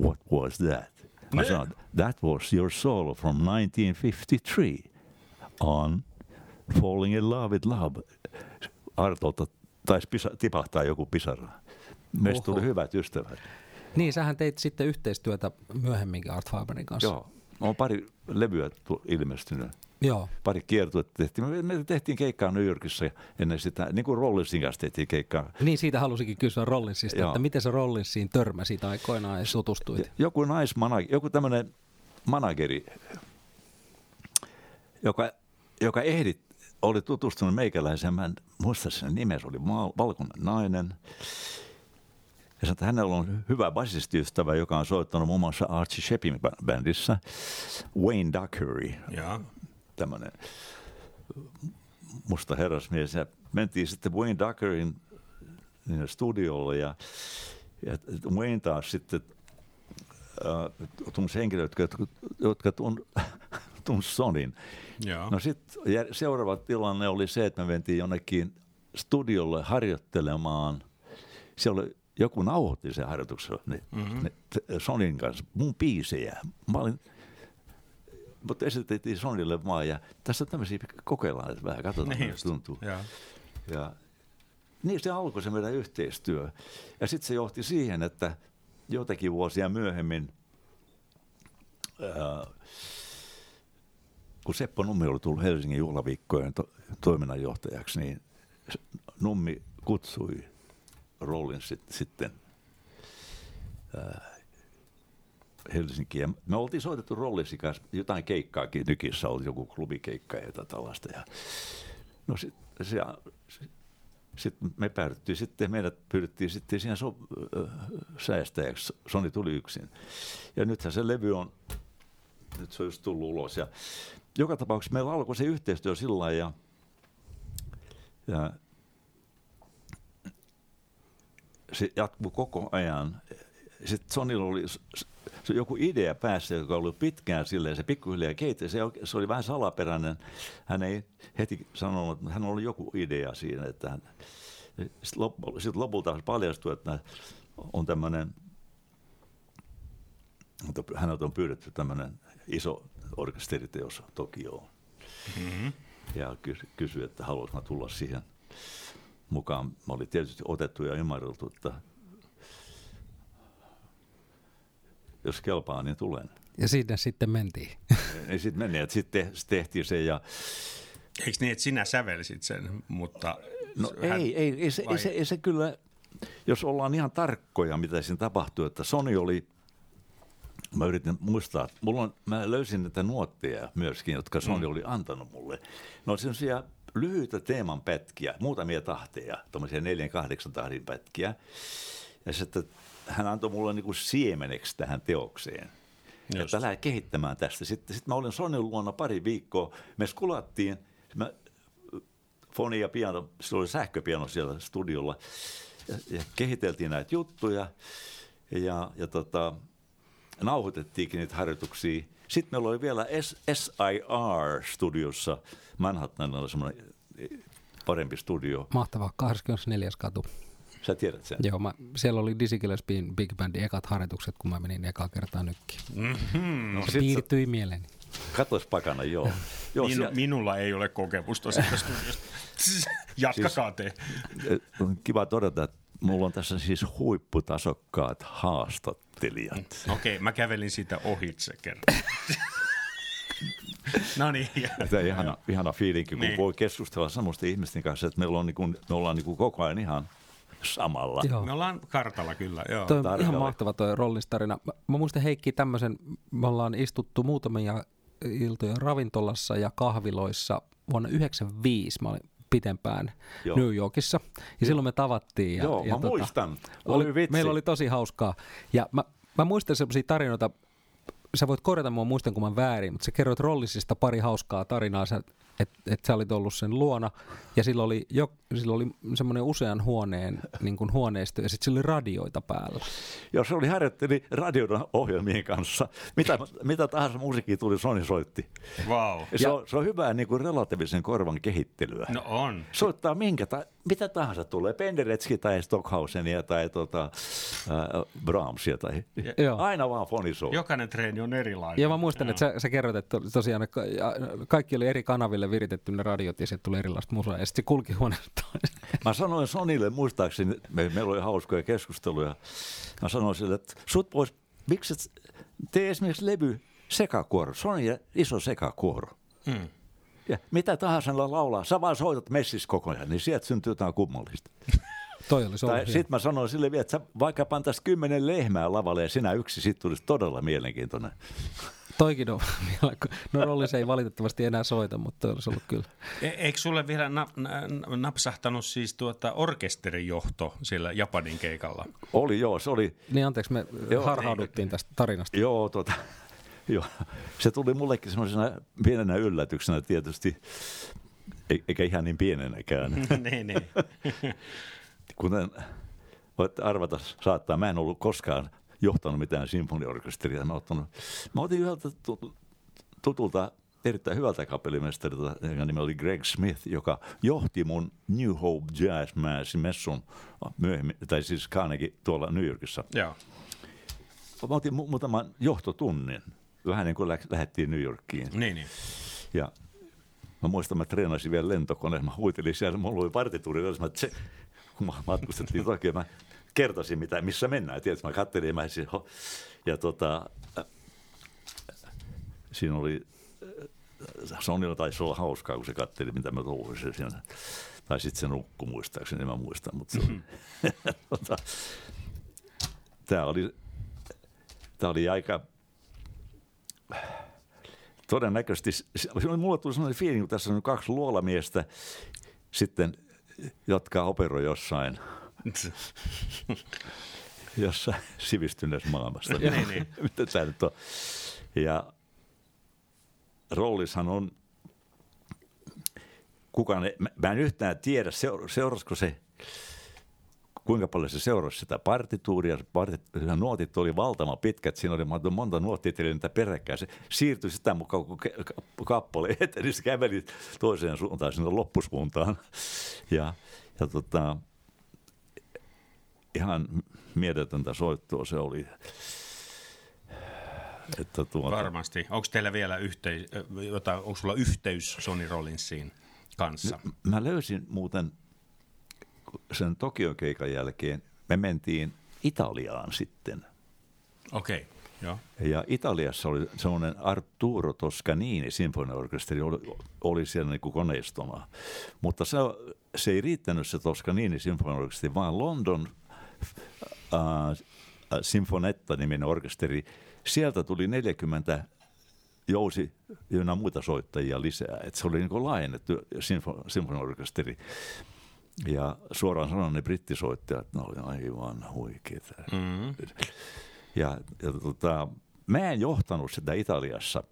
Speaker 3: what was that? Mä sanoin, that was your solo from 1953 on Falling in Love with Love. Artolta taisi pisa, tipahtaa joku pisara. Meistä tuli hyvät ystävät.
Speaker 2: Niin, sähän teit sitten yhteistyötä myöhemminkin Art Faberin kanssa.
Speaker 3: Joo, on pari levyä ilmestynyt.
Speaker 2: Joo.
Speaker 3: pari kiertuetta tehtiin. Me, tehtiin keikkaa New Yorkissa ja ennen sitä, niin kuin Rollinsin kanssa tehtiin keikkaa.
Speaker 2: Niin siitä halusinkin kysyä Rollinsista,
Speaker 3: Joo.
Speaker 2: että miten se Rollinsiin törmäsit aikoinaan ja tutustuit?
Speaker 3: Joku naismanageri, joku tämmöinen manageri, joka, joka ehdit, oli tutustunut meikäläiseen, mä en muista sen nimen, se oli valkoinen nainen. Ja sanoi, että hänellä on hyvä basistiystävä, joka on soittanut muun muassa Archie Shepin bä- bändissä, Wayne Dockery. Tämmöinen musta herrasmies. Ja mentiin sitten Wayne Duckerin sinne studiolle ja, ja Wayne taas sitten äh, tuommoisia henkilöitä, jotka, jotka tun, tunsi Sonin.
Speaker 1: Joo.
Speaker 3: No sitten seuraava tilanne oli se, että me mentiin jonnekin studiolle harjoittelemaan. Siellä oli joku nauhoitti sen harjoituksen ne, mm-hmm. ne, Sonin kanssa, mun biisejä. Mä olin, mutta esitettiin Sonille vaan ja tässä on tämmöisiä, kokeillaan että vähän, katsotaan niin se tuntuu. Ja. ja niin se alkoi se meidän yhteistyö. Ja sitten se johti siihen, että jotakin vuosia myöhemmin, ää, kun Seppo Nummi oli tullut Helsingin juhlaviikkojen to- toiminnanjohtajaksi, niin Nummi kutsui roolin sit, sitten ää, Helsinkiin. me oltiin soitettu rollisi kanssa jotain keikkaakin nykissä, oli joku klubikeikka ja jotain tällaista. Ja, no sit, se, sitten me päädyttiin sitten, meidät pyydettiin sitten siihen so, äh, säästäjäksi. Soni tuli yksin. Ja nythän se levy on, nyt se on just tullut ulos. Ja joka tapauksessa meillä alkoi se yhteistyö sillä ja, ja se jatkuu koko ajan. Sitten Sonilla oli se joku idea päässä, joka oli pitkään silleen, se pikkuhiljaa keitti. Se, se oli vähän salaperäinen. Hän ei heti sanonut, että hän oli joku idea siinä, että hän, sitten, lopulta, lopulta paljastui, että on tämmöinen, häneltä on pyydetty tämmöinen iso orkesteriteos Tokioon. Mm-hmm. Ja kysyi, että haluaisin tulla siihen mukaan. Mä olin tietysti otettu ja ymmärretty, että jos kelpaa, niin tulen.
Speaker 2: Ja sinne sitten mentiin.
Speaker 3: Ja sitten meni, että sitten tehtiin se ja...
Speaker 1: Eikö niin, että sinä sävelsit sen, mutta...
Speaker 3: No hän, ei, ei, ei, se, ei, se, ei se kyllä, jos ollaan ihan tarkkoja, mitä siinä tapahtui, että Sony oli, mä yritin muistaa, mulla on, mä löysin näitä nuotteja myöskin, jotka Sony mm. oli antanut mulle. No sellaisia lyhyitä teeman pätkiä, muutamia tahteja, tuommoisia neljän, kahdeksan tahdin pätkiä. Ja sitten hän antoi mulle niin kuin siemeneksi tähän teokseen. Just. Että lähde kehittämään tästä. Sitten, sitten mä olin Sonin luona pari viikkoa. Me skulattiin, mä, foni ja piano, se oli sähköpiano siellä studiolla, ja, ja kehiteltiin näitä juttuja ja, ja tota, nauhoitettiinkin niitä harjoituksia. Sitten meillä oli vielä SIR-studiossa Manhattanilla semmoinen parempi studio.
Speaker 2: Mahtavaa, 24. katu.
Speaker 3: Sä tiedät sen.
Speaker 2: Joo, mä, siellä oli Dizzy Gillespiein Big Bandin ekat harjoitukset, kun mä menin ekaa kertaa nykkiin. Mm-hmm. No, se piirittyi sä... mieleeni.
Speaker 3: Katos pakana, joo. joo
Speaker 1: Minu, siellä... Minulla ei ole kokemusta siitä studiosta. Jatkakaa siis,
Speaker 3: te. On kiva todeta, että mulla on tässä siis huipputasokkaat haastattelijat.
Speaker 1: Okei, okay, mä kävelin siitä ohitse kerran. no niin.
Speaker 3: Tämä ihana, ihana fiilinki, kun niin. voi keskustella semmoisten ihmisten kanssa, että meillä on niin kuin, me ollaan niin kuin koko ajan ihan samalla.
Speaker 1: Joo. Me ollaan kartalla kyllä, joo.
Speaker 2: Toi on ihan mahtava toi rollistarina. Mä, mä muistan Heikki tämmöisen, me ollaan istuttu muutamia iltoja ravintolassa ja kahviloissa vuonna 1995. Mä olin pitempään Joo. New Yorkissa. Ja Joo. silloin me tavattiin. Ja,
Speaker 3: Joo,
Speaker 2: ja
Speaker 3: mä tota, muistan.
Speaker 2: Oli, oli vitsi. Meillä oli tosi hauskaa. Ja mä, mä muistan sellaisia tarinoita, sä voit korjata mua muistan kun mä väärin, mutta sä kerroit rollisista pari hauskaa tarinaa. Sä että et sä olit ollut sen luona ja sillä oli, jo, sillä oli semmoinen usean huoneen niin kuin huoneisto ja sitten sillä oli radioita päällä.
Speaker 3: Joo, se oli harjoitteli radion ohjelmien kanssa. Mitä, mitä tahansa musiikkia tuli, Sony soitti.
Speaker 1: Wow.
Speaker 3: Ja se, on, se on hyvää niin kuin relatiivisen korvan kehittelyä.
Speaker 1: No on.
Speaker 3: Soittaa minkä ta- mitä tahansa tulee, Penderecki tai Stockhausenia tai tota, äh, Brahmsia tai ja, aina vaan fonisoi.
Speaker 1: Jokainen treeni on erilainen.
Speaker 2: Ja mä muistan, Joo. että sä, sä kerroit, että tosiaan kaikki oli eri kanaville viritetty ne radiot ja sitten tuli erilaista musaa ja sitten se kulki huoneesta
Speaker 3: Mä sanoin Sonille, muistaakseni, me, meillä oli hauskoja keskusteluja, mä sanoin sille, että sut vois, miksi et tee esimerkiksi levy sekakuoro, Sony iso sekakuoro. Hmm. Ja mitä tahansa laulaa, sä vaan soitat messissä koko ajan, niin sieltä syntyy jotain kummallista.
Speaker 2: Toi oli
Speaker 3: Sitten mä sanoin sille vielä, että sä vaikka pantaisi kymmenen lehmää lavalle ja sinä yksi, sit tulisi todella mielenkiintoinen.
Speaker 2: Toikin on vielä, no Rollis ei valitettavasti enää soita, mutta olisi ollut kyllä.
Speaker 1: E- eikö sulle vielä nap, napsahtanut siis tuota orkesterijohto siellä Japanin keikalla?
Speaker 3: Oli joo, se oli.
Speaker 2: Niin anteeksi, me joo, harhauduttiin ei, tästä tarinasta.
Speaker 3: Joo, tuota, joo, se tuli mullekin semmoisena pienenä yllätyksenä tietysti, e- eikä ihan niin pienenäkään.
Speaker 1: niin, niin.
Speaker 3: Kuten voitte arvata saattaa, mä en ollut koskaan johtanut mitään sinfoniorkesteria. Mä, ottanut, mä otin yhdeltä tutulta erittäin hyvältä kapellimestarilta, joka nimi oli Greg Smith, joka johti mun New Hope Jazz Massin messun myöhemmin, tai siis Carnegie tuolla New Yorkissa.
Speaker 1: Joo.
Speaker 3: Mä otin mu- muutaman johtotunnin, vähän niin kuin lä- lähdettiin New Yorkiin.
Speaker 1: Niin, niin.
Speaker 3: Ja mä muistan, mä treenasin vielä lentokoneessa, mä huitelin siellä, mulla oli partituuri, mä tse, kun mä matkustettiin oikein, mä kertoisin, mitä, missä mennään. Tiedätkö, mä katselin, mä siis, ja tota, siinä oli, Sonilla taisi olla hauskaa, kun se katseli, mitä mä touhuisin siinä. Tai sitten se nukku muistaakseni, en mä muista, mutta se, mm-hmm. tota, tämä oli, tämä oli aika, todennäköisesti, mulla tuli sellainen fiiling, kun tässä on kaksi luolamiestä sitten, jotka operoi jossain, jossain sivistyneessä maailmassa.
Speaker 1: Niin, niin.
Speaker 3: Mitä tämä nyt on? Ja roolishan on, kukaan ei, mä- en yhtään tiedä, seur- seurasiko se, kuinka paljon se seurasi sitä partituuria. Partit, nuotit oli valtavan pitkät, siinä oli monta- nuottia niitä peräkkäin. Se siirtyi sitä mukaan, kun kappale eteni, se käveli toiseen suuntaan, sinne loppusuuntaan. Ja, ja tota, ihan mieletöntä soittoa se oli. Että tuota,
Speaker 1: Varmasti. Onko teillä vielä jotain, onko sulla yhteys Sonny Rollinsiin kanssa?
Speaker 3: Mä löysin muuten sen Tokion keikan jälkeen, me mentiin Italiaan sitten.
Speaker 1: Okei, okay. joo.
Speaker 3: Ja Italiassa oli semmoinen Arturo Toscanini sinfoniaorkesteri, oli, oli siellä niin kuin koneistona. Mutta se, se ei riittänyt se Toscanini sinfoniaorkesteri, vaan London äh, Sinfonetta-niminen orkesteri. Sieltä tuli 40 jousi ynnä muita soittajia lisää. Et se oli niin laajennettu sinfo, sinfoniaorkesteri. Ja suoraan sanoen ne brittisoittajat, ne oli aivan huikeita.
Speaker 1: Mm-hmm.
Speaker 3: Ja, ja tota, mä en johtanut sitä Italiassa.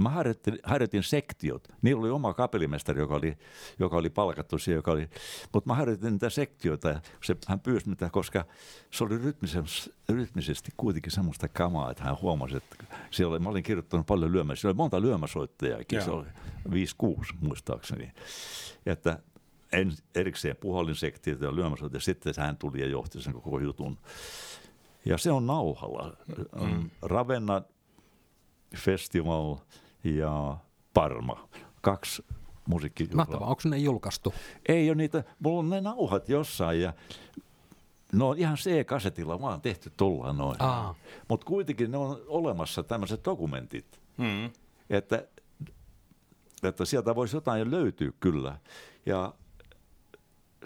Speaker 3: Mä harjoitin, harjoitin sektiot. Niillä oli oma kapellimestari, joka oli, joka oli palkattu siihen, joka oli, mutta mä harjoitin niitä sektioita ja se, hän pyysi mitä, koska se oli rytmisesti, rytmisesti kuitenkin semmoista kamaa, että hän huomasi, että siellä oli, mä olin kirjoittanut paljon lyömää. Siellä oli monta lyömäsoittajaakin, se oli 5-6 muistaakseni. Että erikseen puhallinsektiot ja lyömäsoittajat, sitten hän tuli ja johti sen koko jutun. Ja se on nauhalla. Mm. Ravenna Festival ja Parma. Kaksi musiikkijuhlaa.
Speaker 2: Mahtavaa. Onko ne julkaistu?
Speaker 3: Ei ole niitä, mulla on ne nauhat jossain ja no on ihan C-kasetilla vaan tehty tulla noin. Mutta kuitenkin ne on olemassa tämmöiset dokumentit,
Speaker 1: Mm.
Speaker 3: että, että sieltä voisi jotain löytyä kyllä. Ja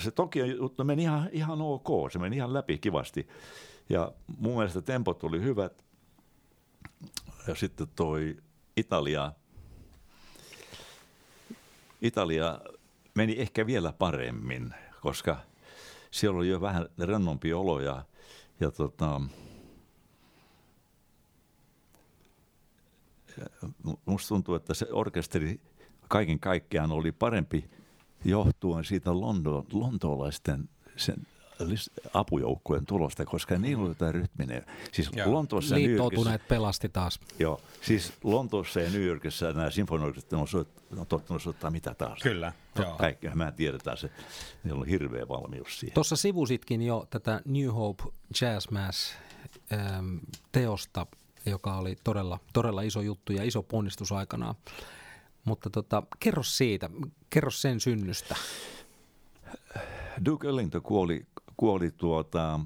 Speaker 3: se toki juttu meni ihan, ihan ok, se meni ihan läpi kivasti. Ja mun mielestä tempot oli hyvät. Ja sitten toi Italia, Italia meni ehkä vielä paremmin, koska siellä oli jo vähän rennompi olo ja, ja tota, musta tuntuu, että se orkesteri kaiken kaikkiaan oli parempi johtuen siitä Lonto, lontoolaisten sen apujoukkojen tulosta, koska niillä oli jotain rytminen. Siis
Speaker 1: Joo.
Speaker 3: Lontoossa ja New Yorkissa,
Speaker 2: Liittoutuneet pelasti taas.
Speaker 3: joo, siis Lontoossa ja New Yorkissa nämä sinfoniorkesterit on, soit, on tottunut soittaa mitä taas.
Speaker 1: Kyllä, joo.
Speaker 3: Kaikki, mä tiedetään se, niillä on hirveä valmius siihen.
Speaker 2: Tuossa sivusitkin jo tätä New Hope Jazz Mass ähm, teosta, joka oli todella, todella iso juttu ja iso ponnistus aikanaan. Mutta tota, kerro siitä, kerro sen synnystä.
Speaker 3: Duke Ellington kuoli, kuoli tuota,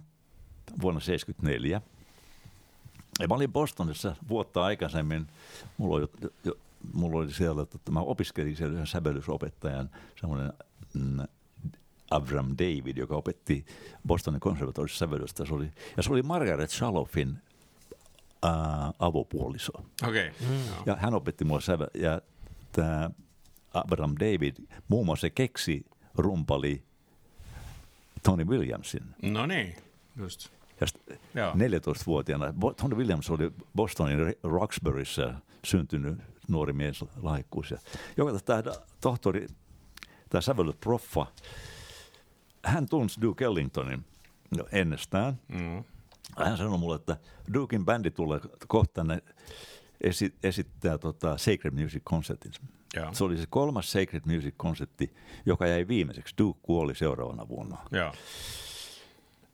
Speaker 3: vuonna 1974. Ja mä olin Bostonissa vuotta aikaisemmin. Mulla oli, jo, mulla oli siellä, että mä opiskelin siellä yhden sävellysopettajan, semmoinen mm, Avram David, joka opetti Bostonin konservatorissa sävellystä. Se oli, ja se oli Margaret Shaloffin ää, avopuoliso.
Speaker 1: Okei. Okay. Mm.
Speaker 3: Ja hän opetti mua sävel. Ja tämä Abraham David muun muassa keksi rumpali Tony Williamsin.
Speaker 1: No niin, just.
Speaker 3: Ja sit
Speaker 1: Joo.
Speaker 3: 14-vuotiaana, Bo- Tony Williams oli Bostonin Roxburyssä syntynyt nuori mies laikkuus. Ja joka tämä tohtori, tämä sävellyt proffa, hän tunsi Duke Ellingtonin jo ennestään.
Speaker 1: Mm.
Speaker 3: Hän sanoi mulle, että Dukein bändi tulee kohta tänne esi- esittää tota Sacred Music-konsertin.
Speaker 1: Joo.
Speaker 3: Se oli se kolmas Sacred Music-konsertti, joka jäi viimeiseksi. Duke kuoli seuraavana vuonna.
Speaker 1: Joo.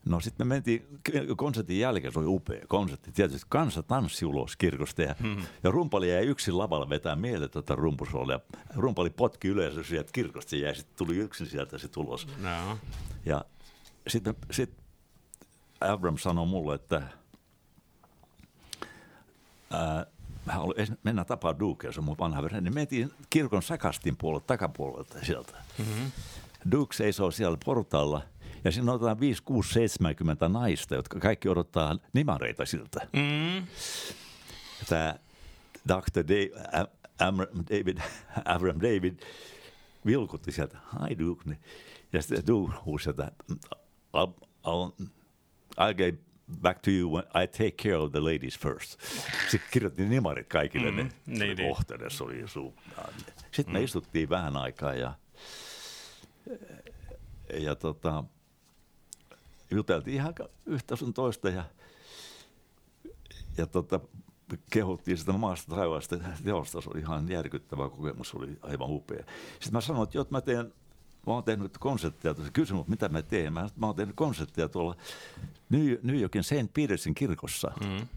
Speaker 3: No sitten me mentiin konsertin jälkeen, se oli upea konsertti. Tietysti kansa tanssi ulos kirkosta ja, hmm. ja rumpali jäi yksin lavalla vetää mieleen tuota rumpusoolia. Rumpali potki yleensä sieltä kirkosta ja sitten tuli yksin sieltä se tulos.
Speaker 1: No.
Speaker 3: Ja sitten sit Abram sanoi mulle, että ää, mä haluan mennä tapaa Duke, se on mun vanha veri. Niin mentiin kirkon sakastin puolelle, takapuolelta sieltä. Mm-hmm. Duke seisoo siellä portaalla ja siinä otetaan 5, 6, 70 naista, jotka kaikki odottaa nimareita siltä.
Speaker 1: Mm.
Speaker 3: Tämä Dr. Dave, Am, David, Abram David vilkutti sieltä, hi Duke. Ja sitten Duke huusi, että I'll, I'll, I'll get back to you when I take care of the ladies first. Sitten kirjoitti nimarit kaikille mm, ne.
Speaker 1: niin, niin.
Speaker 3: Kohtenes oli su. Sitten mm. me istuttiin vähän aikaa ja, ja tota, juteltiin ihan yhtä sun toista ja, ja tota, kehuttiin sitä maasta taivaasta teosta. Se oli ihan järkyttävä kokemus, se oli aivan upea. Sitten mä sanoin, että joo, mä teen mä oon tehnyt konsertteja, se kysyi mut, mitä mä teen. Mä, mä oon tehnyt konsertteja tuolla New, New Yorkin St. Petersin kirkossa. Mm.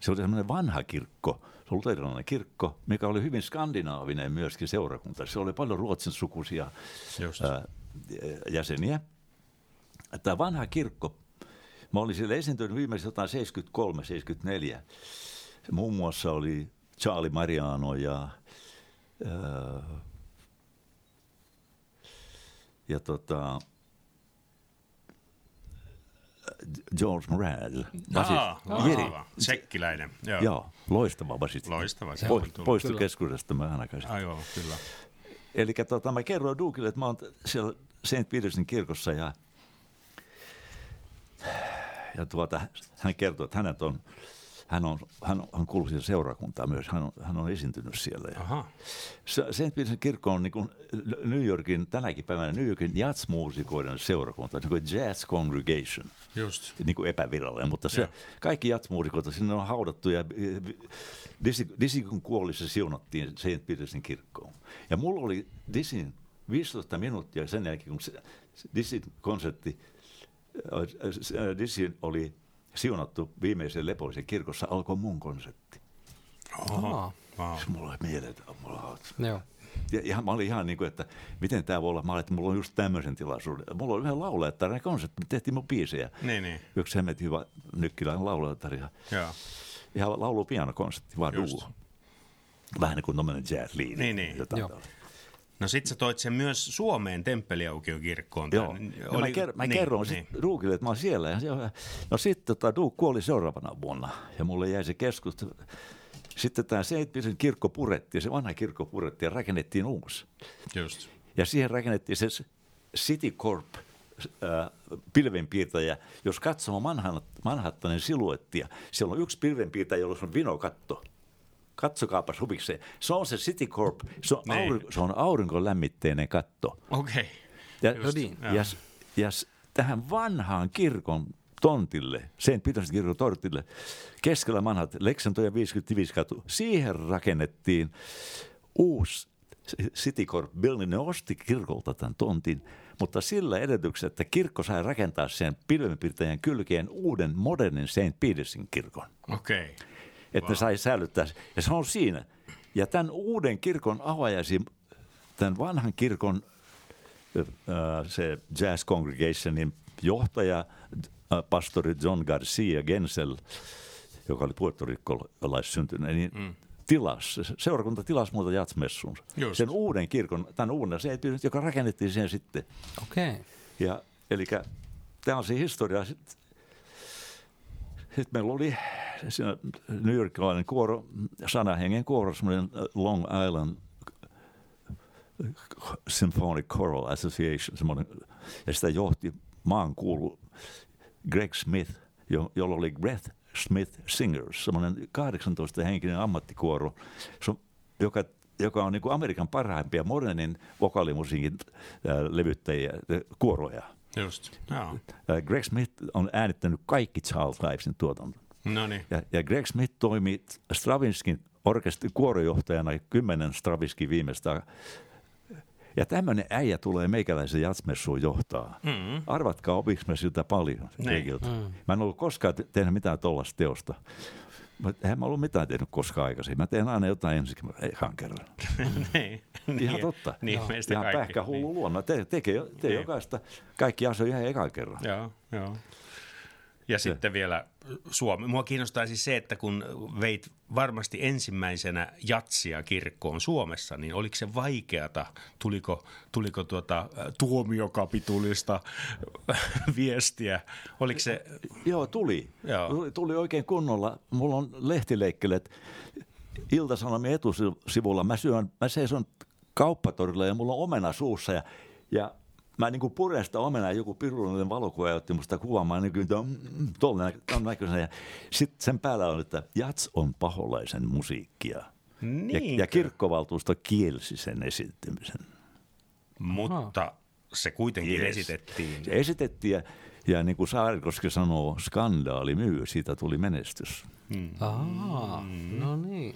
Speaker 3: Se oli semmoinen vanha kirkko, se oli luterilainen kirkko, mikä oli hyvin skandinaavinen myöskin seurakunta. Se oli paljon ruotsin sukuisia ää, jäseniä. Tämä vanha kirkko, mä olin siellä esiintynyt viimeisen jotain 73-74. Muun muassa oli Charlie Mariano ja ää, ja tota, George Morel.
Speaker 1: Aa, loistava. Tsekkiläinen. Joo.
Speaker 3: Joo, loistava basisti.
Speaker 1: Loistava.
Speaker 3: Poist, poistui keskuudesta mä aikaisesti.
Speaker 1: Aivan, kyllä.
Speaker 3: Eli tota, mä kerroin Dukille, että mä oon siellä St. Petersin kirkossa ja, ja tuota, hän kertoi, että hänet on hän on, hän, hän kuuluu siihen seurakuntaan myös, hän on, hän on esiintynyt siellä.
Speaker 1: Aha.
Speaker 3: St. Petersin kirkko on niin kuin New Yorkin, tänäkin päivänä New Yorkin jatsmuusikoiden seurakunta, niin kuin jazz congregation.
Speaker 1: Just.
Speaker 3: Niin kuin epävirallinen, mutta se, kaikki jatsmuusikot sinne on haudattu ja Dizzy, Dizzy kun kuoli, se siunattiin St. Petersin kirkkoon. Ja mulla oli Dizzyn 15 minuuttia sen jälkeen, kun Dizzy konsertti, Dizzy oli siunattu viimeisen lepoisen kirkossa, alkoi mun konsertti.
Speaker 1: Oho. Wow.
Speaker 3: Se mulla oli mieleen, että mulla
Speaker 2: Joo.
Speaker 3: Ja ihan, mä olin ihan niin kuin, että miten tämä voi olla. Mä olin, että mulla on just tämmöisen tilaisuuden. Mulla on yhden laulajattari, ne konsertti, me tehtiin mun biisejä.
Speaker 1: Niin, niin.
Speaker 3: Yksi hemmet hyvä nykkiläinen laulajattari.
Speaker 1: Joo.
Speaker 3: Ihan laulu pianokonsertti, vaan
Speaker 1: Just.
Speaker 3: duo. Vähän niin kuin tommonen jazz liini.
Speaker 1: Niin, niin.
Speaker 2: Joo.
Speaker 1: No sit sä toit sen myös Suomeen Temppeliaukion kirkkoon.
Speaker 3: Joo, Oli, ja mä, ker- mä
Speaker 1: niin,
Speaker 3: kerron
Speaker 1: niin.
Speaker 3: sitten Duukille, että mä oon siellä. Ja se, no sitten tota, Duuk kuoli seuraavana vuonna ja mulle jäi se keskustelu. Sitten tämä Seitpisen kirkko purettiin, se vanha kirkko purettiin ja rakennettiin uusi.
Speaker 1: Just.
Speaker 3: Ja siihen rakennettiin se Citicorp äh, pilvenpiirtäjä. Jos katsoo Manhat- Manhattanin siluettia, siellä on yksi pilvenpiirtäjä, jolla on vinokatto. Katsokaapas huvikseen. Se on se Citicorp, se on,
Speaker 1: Niin.
Speaker 3: aurinko, se on aurinkolämmitteinen katto.
Speaker 1: Okei. Okay.
Speaker 3: Ja,
Speaker 1: Just,
Speaker 2: niin.
Speaker 3: ja, ja tähän vanhaan kirkon tontille, St. Petersin kirkon tontille, keskellä vanhat Lexington ja 55 katu, siihen rakennettiin uusi Citicorp Building. Ne osti kirkolta tämän tontin, mutta sillä edellytyksellä, että kirkko sai rakentaa sen pilvenpiirtäjän kylkeen uuden modernin St. Petersin kirkon
Speaker 1: Okei. Okay.
Speaker 3: Että ne sai säilyttää. Ja se on siinä. Ja tämän uuden kirkon avajaisi, tämän vanhan kirkon se Jazz Congregationin johtaja, pastori John Garcia Gensel, joka oli puertorikkolaissyntynyt, niin mm. tilas, seurakunta tilasi muuta jatsmessun.
Speaker 1: Just.
Speaker 3: Sen uuden kirkon, tämän uuden, se, joka rakennettiin siihen sitten.
Speaker 2: Okei. Okay.
Speaker 3: Ja, eli tämä on se historia. Sitten sit meillä oli siinä New Yorkilainen kuoro, sanahengen kuoro, semmoinen Long Island Symphonic Choral Association, semmoinen, ja sitä johti maan kuulu Greg Smith, jo, jolla oli Greg Smith Singers, semmoinen 18-henkinen ammattikuoro, joka joka on niin Amerikan parhaimpia modernin vokaalimusiikin ää, levyttäjiä, kuoroja.
Speaker 1: Just. Joo.
Speaker 3: Greg Smith on äänittänyt kaikki Charles Ivesin tuotanto.
Speaker 1: No niin.
Speaker 3: Ja, ja Greg Smith toimi Stravinskin orkesti kuorojohtajana kymmenen Stravinsky viimeistä. Ja tämmöinen äijä tulee meikäläisen jatsmessuun johtaa.
Speaker 1: Mm.
Speaker 3: Arvatkaa, opiks mä siltä paljon.
Speaker 1: Niin.
Speaker 3: Tekiltä. Mä en ollut koskaan te- tehnyt mitään tuollaista teosta. Mä, eihän mä ollut mitään tehnyt koskaan aikaisin. Mä teen aina jotain ensin, ekan kerran.
Speaker 1: niin,
Speaker 3: Ihan
Speaker 1: niin,
Speaker 3: totta.
Speaker 1: Niin,
Speaker 2: Joo.
Speaker 1: meistä
Speaker 3: Ihan
Speaker 1: kaikki.
Speaker 3: pähkä hullu luonna. Te, tekee, tee
Speaker 1: Niin.
Speaker 3: jokaista kaikki asioita ihan ekan kerran.
Speaker 1: Joo, joo. Ja sitten vielä Suomi. Mua kiinnostaa siis se, että kun veit varmasti ensimmäisenä jatsia kirkkoon Suomessa, niin oliko se vaikeata? Tuliko, tuliko tuota tuomiokapitulista viestiä? Oliko se,
Speaker 3: Joo, tuli.
Speaker 1: Joo.
Speaker 3: Tuli, tuli oikein kunnolla. Mulla on lehtileikkelet Ilta-Sanomien etusivulla. Mä, syön, mä seison kauppatorilla ja mulla on omena suussa ja, ja mä niin puren sitä omenaa, joku pirullinen valokuva otti musta kuvaamaan niin kuin tuolla näköisenä. Ja sitten sen päällä on, että jats on paholaisen musiikkia. Ja,
Speaker 1: Niinkö?
Speaker 3: ja kirkkovaltuusto kielsi sen esittymisen.
Speaker 1: mutta se kuitenkin
Speaker 3: Yes.
Speaker 1: esitettiin.
Speaker 3: Se esitettiin ja, ja niin kuin Saarikoski sanoo, skandaali myy, siitä tuli menestys.
Speaker 2: Aa, no niin.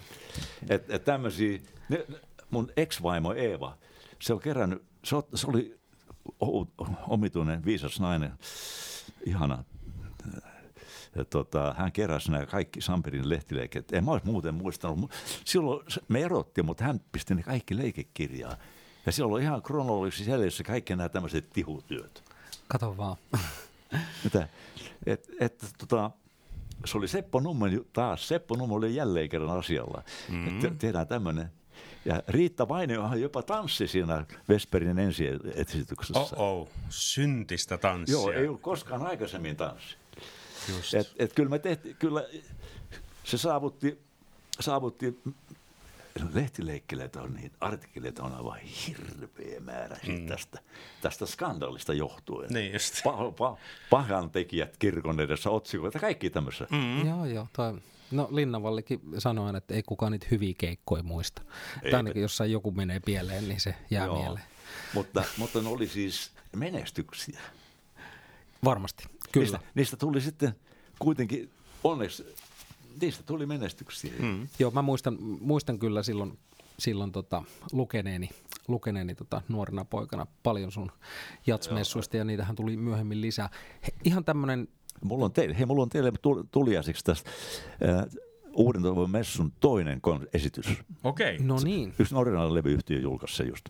Speaker 3: Että et tämmöisiä, ne, mun ex-vaimo Eeva, se on kerännyt, se, se oli omituinen, viisas nainen, ihana. Ja tota, hän keräsi nämä kaikki Samperin lehtileiket. En mä olisi muuten muistanut. Silloin me erottiin, mutta hän pisti ne kaikki leikekirjaan. Ja silloin oli ihan kronologisesti jäljessä kaikki nämä tämmöiset tihutyöt.
Speaker 2: Kato vaan.
Speaker 3: Mitä? Et, et, tota, se oli Seppo Nummen, taas Seppo Nummen oli jälleen kerran asialla. Mm-hmm. Et, tehdään tämmöinen. Ja Riitta Vainiohan jopa tanssi siinä Vesperin ensiesityksessä.
Speaker 1: Oh oh, syntistä tanssia.
Speaker 3: Joo, ei ollut koskaan aikaisemmin tanssi.
Speaker 1: Just.
Speaker 3: Et, et kyllä me tehtiin, kyllä se saavutti, saavutti lehtileikkeleitä on niin, artikkeleita on aivan hirveä määrä mm. tästä, tästä skandaalista johtuen.
Speaker 1: Niin just.
Speaker 3: Pa, pa, pahan tekijät kirkon edessä otsikoita, kaikki tämmöistä. Mm.
Speaker 2: Joo, joo. Toi, no Linnavallikin sanoi, että ei kukaan niitä hyviä keikkoja muista.
Speaker 3: Ei.
Speaker 2: Tai ainakin jossain joku menee pieleen, niin se jää
Speaker 3: Joo.
Speaker 2: mieleen.
Speaker 3: Mutta, mutta ne oli siis menestyksiä.
Speaker 2: Varmasti, kyllä.
Speaker 3: Niistä, niistä tuli sitten kuitenkin, onneksi, niistä tuli menestyksiä. Mm.
Speaker 2: Joo, mä muistan, muistan kyllä silloin, silloin tota, lukeneeni, lukeneeni tota, nuorena poikana paljon sun jatsmessuista ja niitähän tuli myöhemmin lisää. He, ihan tämmönen,
Speaker 3: Mulla on teille, hei, mulla on teille tul- tuliaisiksi tästä äh, Uuden toivon messun toinen kon- esitys.
Speaker 1: Okei,
Speaker 2: no niin,
Speaker 3: Yksi norjalainen levyyhtiö julkaisi se just.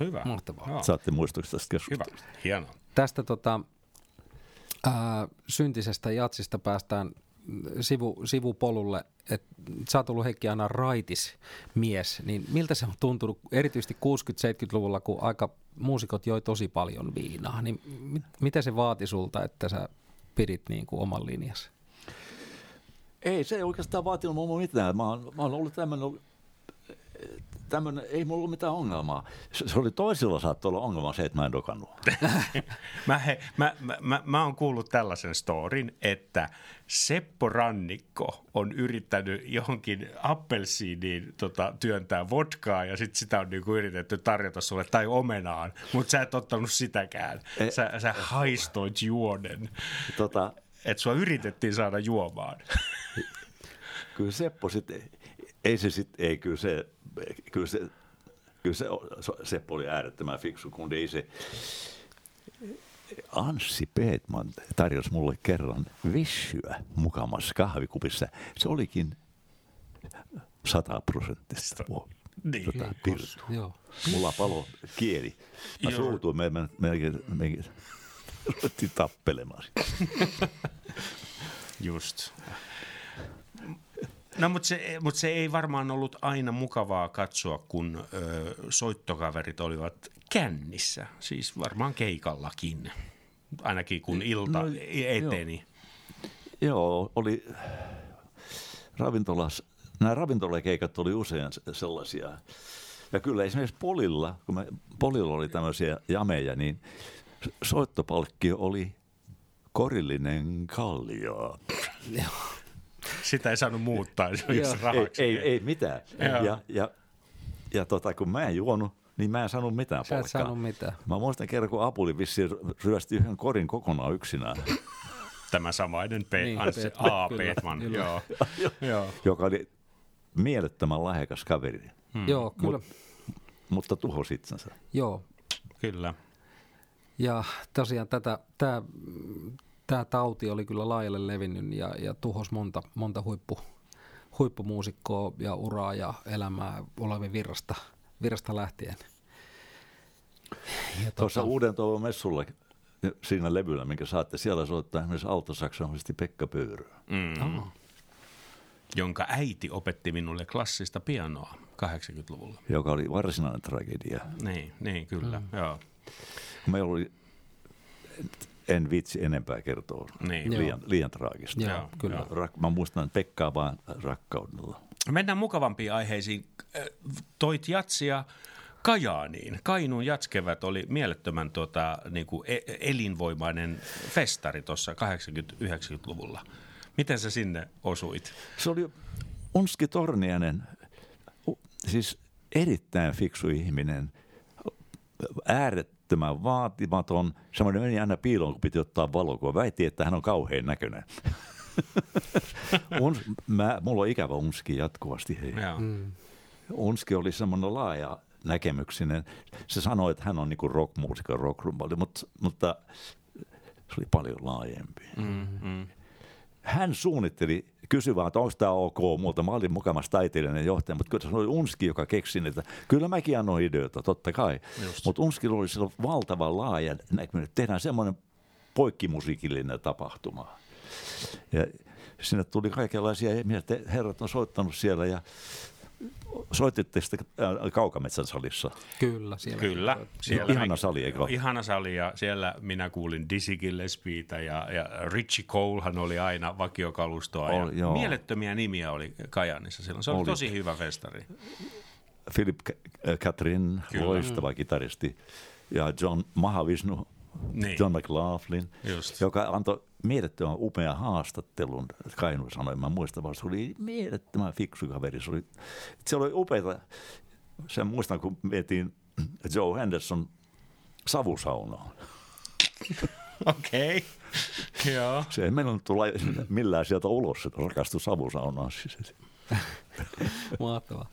Speaker 1: hyvä.
Speaker 2: Mahtavaa.
Speaker 1: Joo.
Speaker 3: Saatte muistuksi tästä
Speaker 1: Hyvä,
Speaker 3: keskustelusta.
Speaker 1: hienoa.
Speaker 2: tästä tota, ää, syntisestä jatsista päästään sivu, sivupolulle, että sä oot ollut Heikki aina raitis mies, niin miltä se on tuntunut erityisesti 60-70-luvulla, kun aika muusikot joi tosi paljon viinaa, niin mit, mitä se vaati sulta, että sä pidit niin kuin oman linjasi?
Speaker 3: Ei se ei oikeastaan vaatinut mulla mitään. Mä oon, mä oon ollut tämmöinen, tämmönen, ei mulla ollut mitään ongelmaa. Se, se oli toisilla saattoi olla ongelma se, että mä en dokannut.
Speaker 1: Mä, he, mä, mä, mä, mä oon kuullut tällaisen storin, että Seppo Rannikko on yrittänyt johonkin appelsiiniin tota, työntää vodkaa ja sitten sitä on niinku yritetty tarjota sulle tai omenaan, mutta sä et ottanut sitäkään.
Speaker 3: E-
Speaker 1: Sä, sä haistoit juonen,
Speaker 3: Tota,
Speaker 1: että sua yritettiin saada juomaan.
Speaker 3: kyllä Seppo sitten, ei se sitten, ei kyllä se, kyllä se, kyllä se, Seppo oli äärettömän fiksu, kun ei se, Anssi Peetman tarjosi mulle kerran vissyä mukamassa kahvikupissa. Se olikin sataprosenttista.
Speaker 1: Niin.
Speaker 3: Tota, pirtu.
Speaker 2: Joo.
Speaker 3: Mulla palo kieli. Mä
Speaker 1: Joo.
Speaker 3: suutuin, me, me, melkein, melkein ruvettiin tappelemaan.
Speaker 1: Just. No, mutta se, mut se ei varmaan ollut aina mukavaa katsoa, kun ö, soittokaverit olivat kännissä. Siis varmaan keikallakin. Ainakin kun ilta
Speaker 3: No,
Speaker 1: eteni.
Speaker 3: Joo, oli ravintolas, nämä ravintolakeikat oli usein se- sellaisia. Ja kyllä esimerkiksi Polilla, kun me, Polilla oli tämmöisiä jameja, niin soittopalkkio oli korillinen kallio.
Speaker 1: Sitä ei saanut muuttaa, se
Speaker 2: Joo.
Speaker 3: Ei,
Speaker 1: rahaksi.
Speaker 3: ei, ei mitään.
Speaker 1: Joo.
Speaker 3: Ja, ja, ja tota, kun mä en juonut, niin mä en saanut mitään
Speaker 2: Sä et
Speaker 3: palkkaa.
Speaker 2: saanut mitään.
Speaker 3: Mä muistan kerran, kun Apuli vissiin ryösti yhden korin kokonaan yksinään,
Speaker 1: Tämä samainen P-
Speaker 2: Niin,
Speaker 1: Anssi,
Speaker 2: Peetman,
Speaker 1: A. Peetman.
Speaker 2: kyllä.
Speaker 1: Joo. Joo.
Speaker 3: joka oli mielettömän lahjakas kaveri,
Speaker 2: Hmm. Joo, kyllä. Mut,
Speaker 3: mutta tuhosi itsensä.
Speaker 2: Joo.
Speaker 1: Kyllä.
Speaker 2: Ja tosiaan tätä, tämä, tämä tauti oli kyllä laajalle levinnyt ja, ja tuhosi monta, monta huippu, huippumuusikkoa ja uraa ja elämää Olavi Virrasta, Virrasta lähtien.
Speaker 3: Ja Tuossa tota... Uuden Toivon messulla siinä levyllä, minkä saatte, siellä soittaa esimerkiksi altosaksonomisti Pekka Pöyrö. Mm. Oh.
Speaker 1: Jonka äiti opetti minulle klassista pianoa 80-luvulla.
Speaker 3: Joka oli varsinainen tragedia.
Speaker 1: Niin, niin kyllä, mm. joo.
Speaker 3: Meillä oli, en vitsi enempää kertoa, niin. liian, liian traagista.
Speaker 2: Joo, kyllä.
Speaker 3: Rak, mä muistan Pekkaa vaan rakkaudella.
Speaker 1: Mennään mukavampiin aiheisiin. Toit jatsia Kajaaniin. Kainuun jatskevät oli mielettömän tota, niin kuin e- elinvoimainen festari tuossa 80-90-luvulla. Miten sä sinne osuit?
Speaker 3: Se oli Unski Tornianen, siis erittäin fiksu ihminen, äärettömän vaatimaton. Semmoinen meni aina piiloon, kun piti ottaa valokuva. Väitti, että hän on kauhean näköinen. Uns, mä, mulla on ikävä Unski jatkuvasti. Hei. Mm. Unski oli semmoinen laaja näkemyksinen. Se sanoi, että hän on niin rockmuusikko, rockrumpali, mutta, mutta se oli paljon laajempi. Mm-hmm. Hän suunnitteli, kysyi vaan, että onko tämä ok muuta. Mä olin mukamassa taiteellinen johtaja, mutta kyllä se oli Unski, joka keksi, että kyllä mäkin annoin ideoita, totta kai. Mutta Unski oli silloin valtavan laaja että tehdään semmoinen poikkimusiikillinen tapahtuma. Ja sinne tuli kaikenlaisia herrat on soittanut siellä ja Soititte sitten äh, Kaukametsän salissa?
Speaker 2: Kyllä. Siellä
Speaker 1: Kyllä. Siellä
Speaker 3: ihana sali, eikö
Speaker 1: Ihana sali ja siellä minä kuulin Dizzy Gillespiitä ja, ja Richie Colehan oli aina vakiokalustoa. Oli, ja joo. mielettömiä nimiä oli Kajanissa silloin. Se oli, oli. tosi hyvä festari.
Speaker 3: Philip Catherine, loistava kitaristi. Ja John Mahavishnu, niin. John McLaughlin, Just. joka antoi mielettömän upea haastattelun Kainu sanoi, mä muistan vaan, se oli mielettömän fiksu kaveri. Se oli, se oli upeata. Sen muistan, kun vietiin Joe Henderson savusaunaan.
Speaker 1: Okei, okay. joo.
Speaker 3: Se ei mennyt tulla millään sieltä ulos, että rakastui savusaunaan.
Speaker 2: Mahtavaa.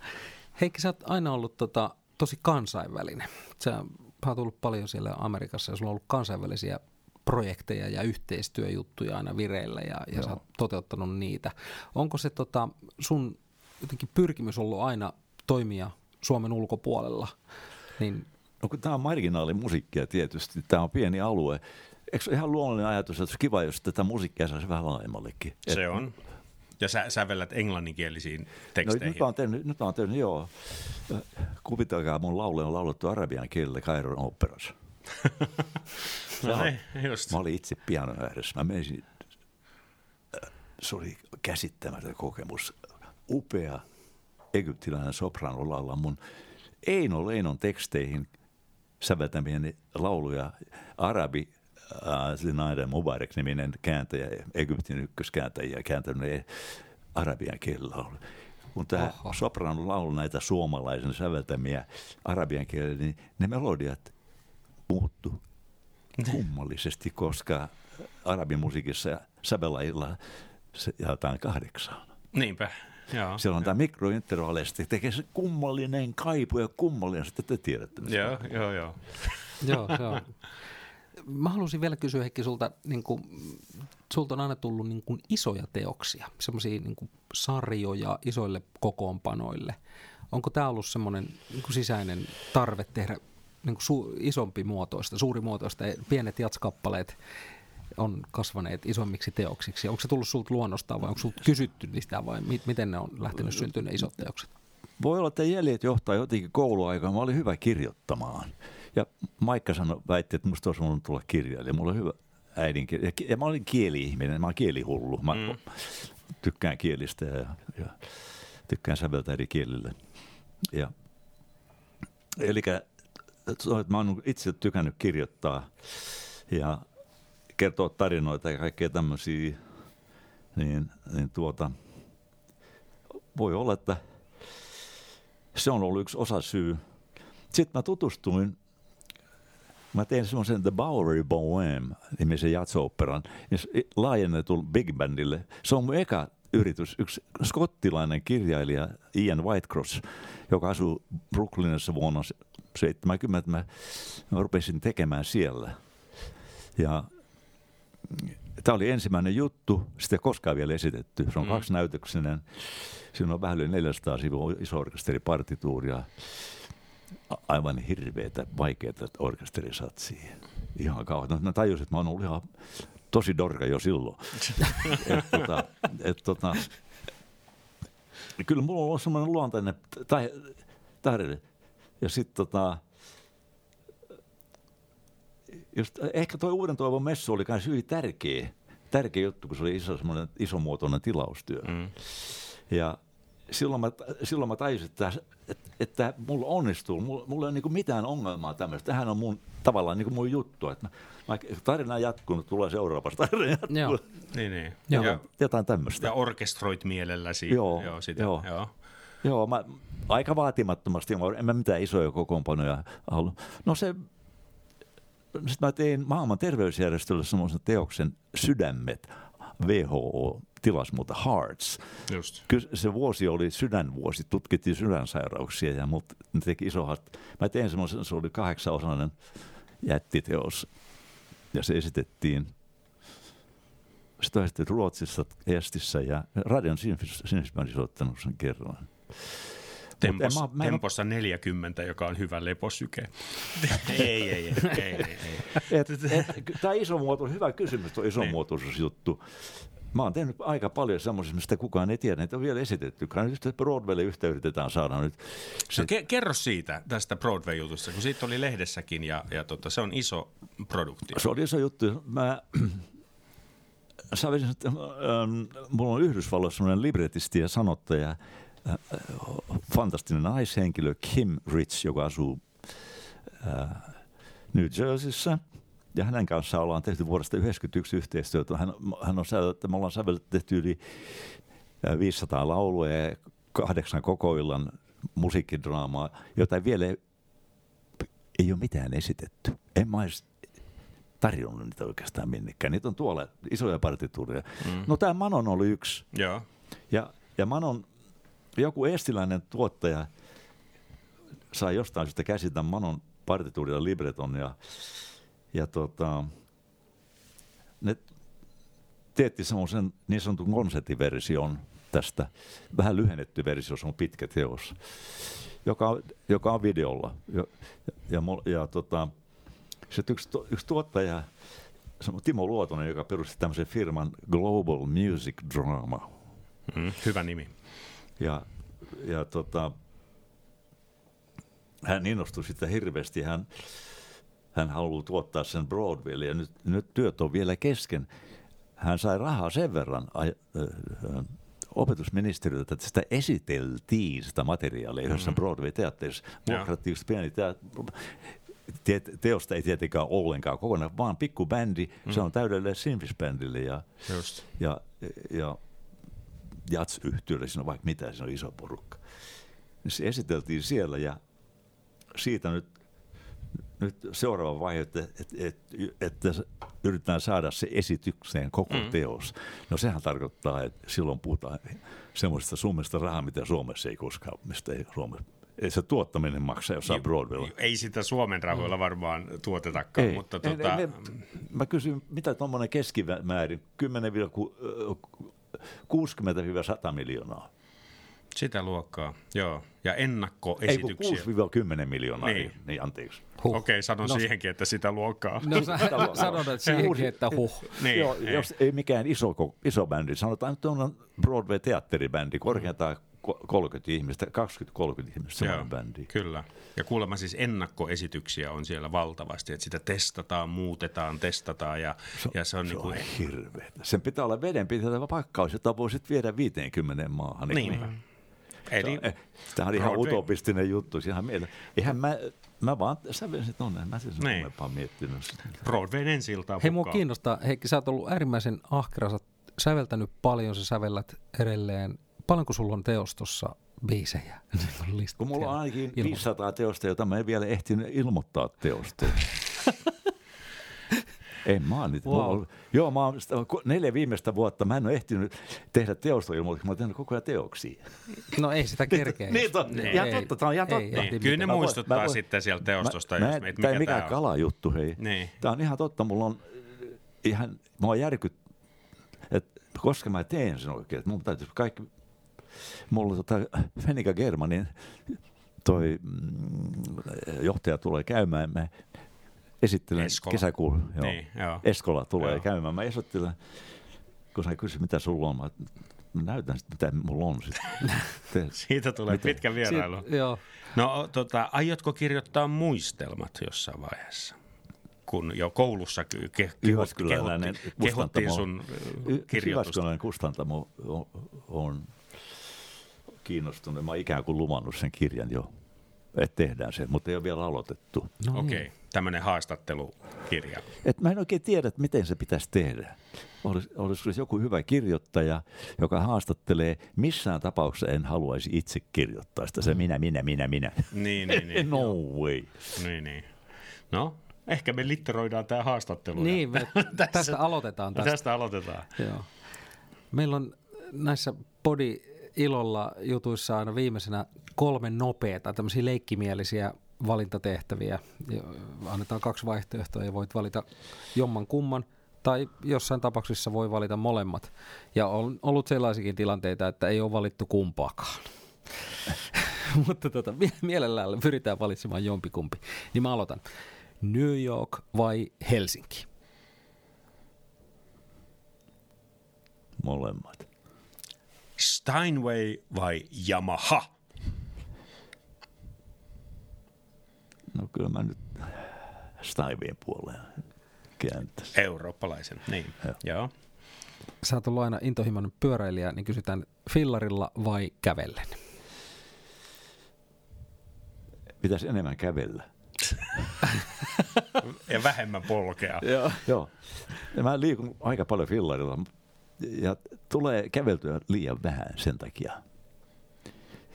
Speaker 2: Heikki, sä oot aina ollut tota, tosi kansainvälinen. Sä oot tullut paljon siellä Amerikassa ja sulla on ollut kansainvälisiä projekteja ja yhteistyöjuttuja aina vireillä ja, ja sä oot toteuttanut niitä. Onko se tota, sun jotenkin pyrkimys ollut aina toimia Suomen ulkopuolella? Niin...
Speaker 3: No kun tämä on marginaalimusiikkia tietysti, tämä on pieni alue. Eikö se ihan luonnollinen ajatus, että olisi kiva, jos tätä musiikkia saisi vähän laajemmallekin?
Speaker 1: Se on. Ja sä sävellät englanninkielisiin teksteihin. No,
Speaker 3: nyt mä oon tehnyt, nyt mä oon tehnyt joo. Kuvitelkaa, mun laulu on laulettu arabian kielellä Kairon operassa.
Speaker 1: no niin, just.
Speaker 3: Mä olin itse pianon ääressä. Mä menisin, se oli käsittämätön kokemus. Upea egyptiläinen soprano laulaa mun Eino Leinon teksteihin säveltämieni lauluja arabi Zinaida Mubarak-niminen kääntäjä, Egyptin ykköskääntäjä, kääntänyt arabian kielellä. Kun tämä soprano laulu näitä suomalaisen säveltämiä arabian kielellä, niin ne melodiat muuttu kummallisesti, koska arabimusiikissa sävelajilla se jaetaan kahdeksaan.
Speaker 1: Niinpä. Joo,
Speaker 3: Siellä on tämä mikrointervallisti, tekee se kummallinen kaipu ja kummallinen, sitten te tiedätte.
Speaker 1: Joo, joo, joo.
Speaker 2: joo, se on. Mä haluaisin vielä kysyä Heikki sulta, niin kuin, sulta on aina tullut niin kuin isoja teoksia, semmoisia niin sarjoja isoille kokoonpanoille. Onko tämä ollut semmoinen niin kuin sisäinen tarve tehdä niin kuin su, isompi muotoista, suuri muotoista, pienet jatskappaleet on kasvaneet isommiksi teoksiksi. Onko se tullut sinulta luonnostaan vai onko sinulta kysytty niistä vai mi- miten ne on lähtenyt syntymään ne isot teokset?
Speaker 3: Voi olla, että jäljet johtaa jotenkin kouluaikaan. Mä olin hyvä kirjoittamaan. Ja Maikka sanoi, väitti, että musta olisi voinut tulla kirjailija. Mulla on hyvä äidinkieli. Ja mä olin kieli-ihminen, mä olen kielihullu. Mä mm. tykkään kielistä ja, ja tykkään säveltää eri kielillä. Ja, eli mä oon itse tykännyt kirjoittaa ja kertoa tarinoita ja kaikkea tämmöisiä, niin, niin tuota, voi olla, että se on ollut yksi osa syy. Sitten mä tutustuin, mä tein semmoisen The Bowery Bohème nimisen jatso-operan, laajennetun Big Bandille. Se on mun eka yritys. Yksi skottilainen kirjailija Ian Whitecross, joka asuu Brooklynissa vuonna 70, mä, mä rupesin tekemään siellä. Ja tämä oli ensimmäinen juttu, sitä ei koskaan vielä esitetty. Se on mm. kaksnäytöksinen. Siinä on vähän yli 400 sivua iso orkesteripartituuria. Aivan hirveitä, vaikeita orkesterisatsia. Ihan kauan. No, mä tajusin, että mä oon ollut ihan tosi dorka jo silloin. et, tota, et, tota, kyllä mulla on semmoinen luontainen tahde. Ja sitten tota, just, ehkä tuo Uuden toivon messu oli myös hyvin tärkeä, tärkeä juttu, kun se oli iso, isomuotoinen tilaustyö. Mm. Ja silloin mä, silloin mä tajusin, että, että, että mulla onnistuu, mulla, mulla ei ole niin mitään ongelmaa tämmöistä. Tähän on mun tavallaan niin kuin mun juttu, että mä, tarina jatkunut, tulee seuraavasta tarina jatkuu. Joo.
Speaker 1: Niin, niin.
Speaker 3: Joo. Ja, jotain tämmöistä.
Speaker 1: Ja orkestroit mielelläsi.
Speaker 3: Joo, joo, sitä, joo. joo. Joo, mä, aika vaatimattomasti, en mä mitään isoja kokoonpanoja halua. No se sitten mä tein maailman terveysjärjestölle semmoisen teoksen Sydämet, WHO tilas muuta Hearts. Just. Kyllä se vuosi oli sydänvuosi, tutkittiin sydänsairauksia ja mut ne teki iso haaste. Mä tein semmoisen, se oli kahdeksanosainen jättiteos ja se sitä sitten Ruotsissa, Estissä ja Radion Sinfisbändissa ottanut sen kerran.
Speaker 1: Tempos, mä, mä tempossa 40, joka on hyvä leposyke. ei, ei, ei. ei, ei, ei. Et,
Speaker 3: et, Tämä isomuotoisuus, hyvä kysymys tuo isomuotoisuusjuttu. Mä oon tehnyt aika paljon semmoisista, mistä kukaan ei tiedä, että on vielä esitetty. Nyt Broadwaylle yhtä yritetään saada nyt.
Speaker 1: Se... No, ke- kerro siitä, tästä Broadway-jutusta, kun siitä oli lehdessäkin ja, ja tota, se on iso produkti.
Speaker 3: Se oli iso juttu. Mä Sain, että ähm, mulla on Yhdysvalloissa semmoinen libretisti ja sanottaja, fantastinen naishenkilö Kim Rich, joka asuu äh, New Jerseyssä. Ja hänen kanssaan ollaan tehty vuodesta 1991 yhteistyötä. Hän, hän on me ollaan tehty yli 500 äh, laulua ja kahdeksan koko illan musiikkidraamaa, jota ei vielä ei ole mitään esitetty. En mä edes tarjonnut niitä oikeastaan minnekään. Niitä on tuolla isoja partituureja. Mm. No tämä Manon oli yksi.
Speaker 1: Ja,
Speaker 3: ja, ja Manon joku estiläinen tuottaja sai jostain syystä käsitä Manon partituurilla libreton ja, ja tota, ne teetti semmoisen niin sanotun konserttiversion tästä, vähän lyhennetty versio, se on pitkä teos, joka, joka on videolla. Ja, ja, ja, tota, yksi, yksi tuottaja, Timo Luotonen, joka perusti tämmöisen firman Global Music Drama.
Speaker 1: Mm, hyvä nimi.
Speaker 3: Ja, ja tota, hän innostui sitä hirveästi. Hän, hän haluaa tuottaa sen Broadwaylle ja nyt, nyt työt on vielä kesken. Hän sai rahaa sen verran äh, äh, opetusministeriöltä, että sitä esiteltiin sitä materiaalia yhdessä mm-hmm. Broadway-teatterissa. Vuokrattiin pieni te- teosta ei tietenkään ollenkaan kokonaan, vaan pikku bändi, mm. se on täydellinen Simfis-bändille ja, Just. ja, ja jats-yhtiölle, siinä on vaikka mitä, siinä on iso porukka. Niin se esiteltiin siellä ja siitä nyt, nyt seuraava vaihe, että, että, että, että yritetään saada se esitykseen koko mm. teos. No sehän tarkoittaa, että silloin puhutaan semmoisesta summista rahaa, mitä Suomessa ei koskaan, mistä ei Suomessa ei se tuottaminen maksaa jossain Broadwaylla.
Speaker 1: Ei sitä Suomen rahoilla varmaan tuotetakaan, ei, mutta ei, tota...
Speaker 3: ei, mä kysyn, mitä tuommoinen keskimäärin, 10 60-100 miljoonaa.
Speaker 1: Sitä luokkaa, joo. Ja ennakkoesityksiä.
Speaker 3: Ei 6-10 miljoonaa, niin, niin, niin anteeksi.
Speaker 1: Huh. Okei, okay, sanon no, siihenkin, että sitä luokkaa.
Speaker 2: No sä sanot, että siihenkin, että huh.
Speaker 3: Niin, joo, ei. Jos ei mikään iso, iso bändi, sanotaan, että on Broadway-teatteribändi, korkeintaan 30 ihmistä, 20-30 ihmistä Joo, bändi.
Speaker 1: Kyllä. Ja kuulemma siis ennakkoesityksiä on siellä valtavasti, että sitä testataan, muutetaan, testataan ja
Speaker 3: se,
Speaker 1: ja se on,
Speaker 3: se
Speaker 1: niin kuin...
Speaker 3: on hirveä. Sen pitää olla vedenpitävä pakkaus, jota voisit viedä 50 maahan.
Speaker 1: Niin. niin.
Speaker 3: Eli, tämä on ihan utopistinen juttu. Ihan mieltä. Eihän mä, mä vaan sävelsin tonne, mä sen niin. miettinyt sitä.
Speaker 1: Broadwayn ensi
Speaker 2: Hei, mua kiinnostaa. Heikki, sä oot ollut äärimmäisen ahkera, sä säveltänyt paljon, sä sävellät edelleen paljonko sulla on teostossa biisejä?
Speaker 3: Kun mulla on ainakin ilmoittaa. 500 teosta, jota mä en vielä ehtinyt ilmoittaa teosta. En mä oon niitä.
Speaker 2: Wow.
Speaker 3: Wow. Joo, mä oon sitä- neljä viimeistä vuotta, mä en ole ehtinyt tehdä teostoilmoituksia, mä oon tehnyt koko ajan teoksia.
Speaker 2: No ei sitä kerkeä.
Speaker 3: Niin, to,
Speaker 1: Niin.
Speaker 3: ihan
Speaker 2: Ei.
Speaker 3: totta, tämä on ihan
Speaker 2: Ei,
Speaker 3: totta.
Speaker 2: ei.
Speaker 1: Niin, kyllä ne
Speaker 3: Mä voin-
Speaker 1: muistuttaa
Speaker 3: mä voin-
Speaker 1: sitten sieltä teostosta,
Speaker 3: mä,
Speaker 1: jos,
Speaker 3: mä,
Speaker 1: että
Speaker 3: tämä
Speaker 1: mikä
Speaker 3: ei mikään
Speaker 1: tää on.
Speaker 3: kalajuttu, hei.
Speaker 1: Niin.
Speaker 3: Tämä on ihan totta, mulla on äh, ihan, mä oon järkyt, että koska mä teen sen oikein, että mun täytyy kaikki, mulla tota Fenika Germanin toi mm, johtaja tulee käymään, mä esittelen
Speaker 1: Eskola.
Speaker 3: kesäkuun, joo.
Speaker 1: Niin, joo.
Speaker 3: Eskola tulee
Speaker 1: Joo.
Speaker 3: käymään, mä esittelen, kun sä kysyt, mitä sulla on, mä, näytän sitten, mitä mulla on sitten.
Speaker 1: Siitä tulee
Speaker 3: Miten?
Speaker 1: pitkä vierailu.
Speaker 2: Siit- joo.
Speaker 1: No tota, aiotko kirjoittaa muistelmat jossain vaiheessa? Kun jo koulussa ke- kehot, kehottiin sun kirjoitusta.
Speaker 3: Jyväskyläinen kustantamo on, on kiinnostunut. Mä oon ikään kuin luvannut sen kirjan jo, että tehdään se, mutta ei ole vielä aloitettu.
Speaker 2: No
Speaker 1: Okei,
Speaker 2: niin.
Speaker 1: okay. tämmöinen haastattelukirja.
Speaker 3: Et mä en oikein tiedä, että miten se pitäisi tehdä. Olis, olisiko joku hyvä kirjoittaja, joka haastattelee, missään tapauksessa en haluaisi itse kirjoittaa sitä. Se minä, minä, minä, minä.
Speaker 1: Niin, niin, niin.
Speaker 3: no way.
Speaker 1: niin, niin. No, ehkä me litteroidaan tämä haastattelu.
Speaker 2: Niin, me tästä aloitetaan
Speaker 1: tästä.
Speaker 2: tästä.
Speaker 1: aloitetaan.
Speaker 2: Joo. Meillä on näissä Podi Ilolla jutuissa aina viimeisenä kolme nopeata, tämmöisiä leikkimielisiä valintatehtäviä. Annetaan kaksi vaihtoehtoa ja voit valita jomman kumman tai jossain tapauksessa voi valita molemmat. Ja on ollut sellaisiakin tilanteita, että ei ole valittu kumpaakaan. Mutta tota, mie- mielellään pyritään valitsemaan jompikumpi. Niin mä aloitan. New York vai Helsinki?
Speaker 3: Molemmat.
Speaker 1: Steinway vai Yamaha?
Speaker 3: No kyllä mä nyt Steinwayn puoleen kääntäisin.
Speaker 1: Eurooppalaisen, niin.
Speaker 3: Joo.
Speaker 1: Joo.
Speaker 2: sä oot ollut aina intohimoinen pyöräilijä, niin kysytään fillarilla vai kävellen?
Speaker 3: Pitäisi enemmän kävellä.
Speaker 1: Ja vähemmän polkea.
Speaker 2: Joo.
Speaker 3: Joo. Ja mä liikun aika paljon fillarilla ja tulee käveltyä liian vähän sen takia.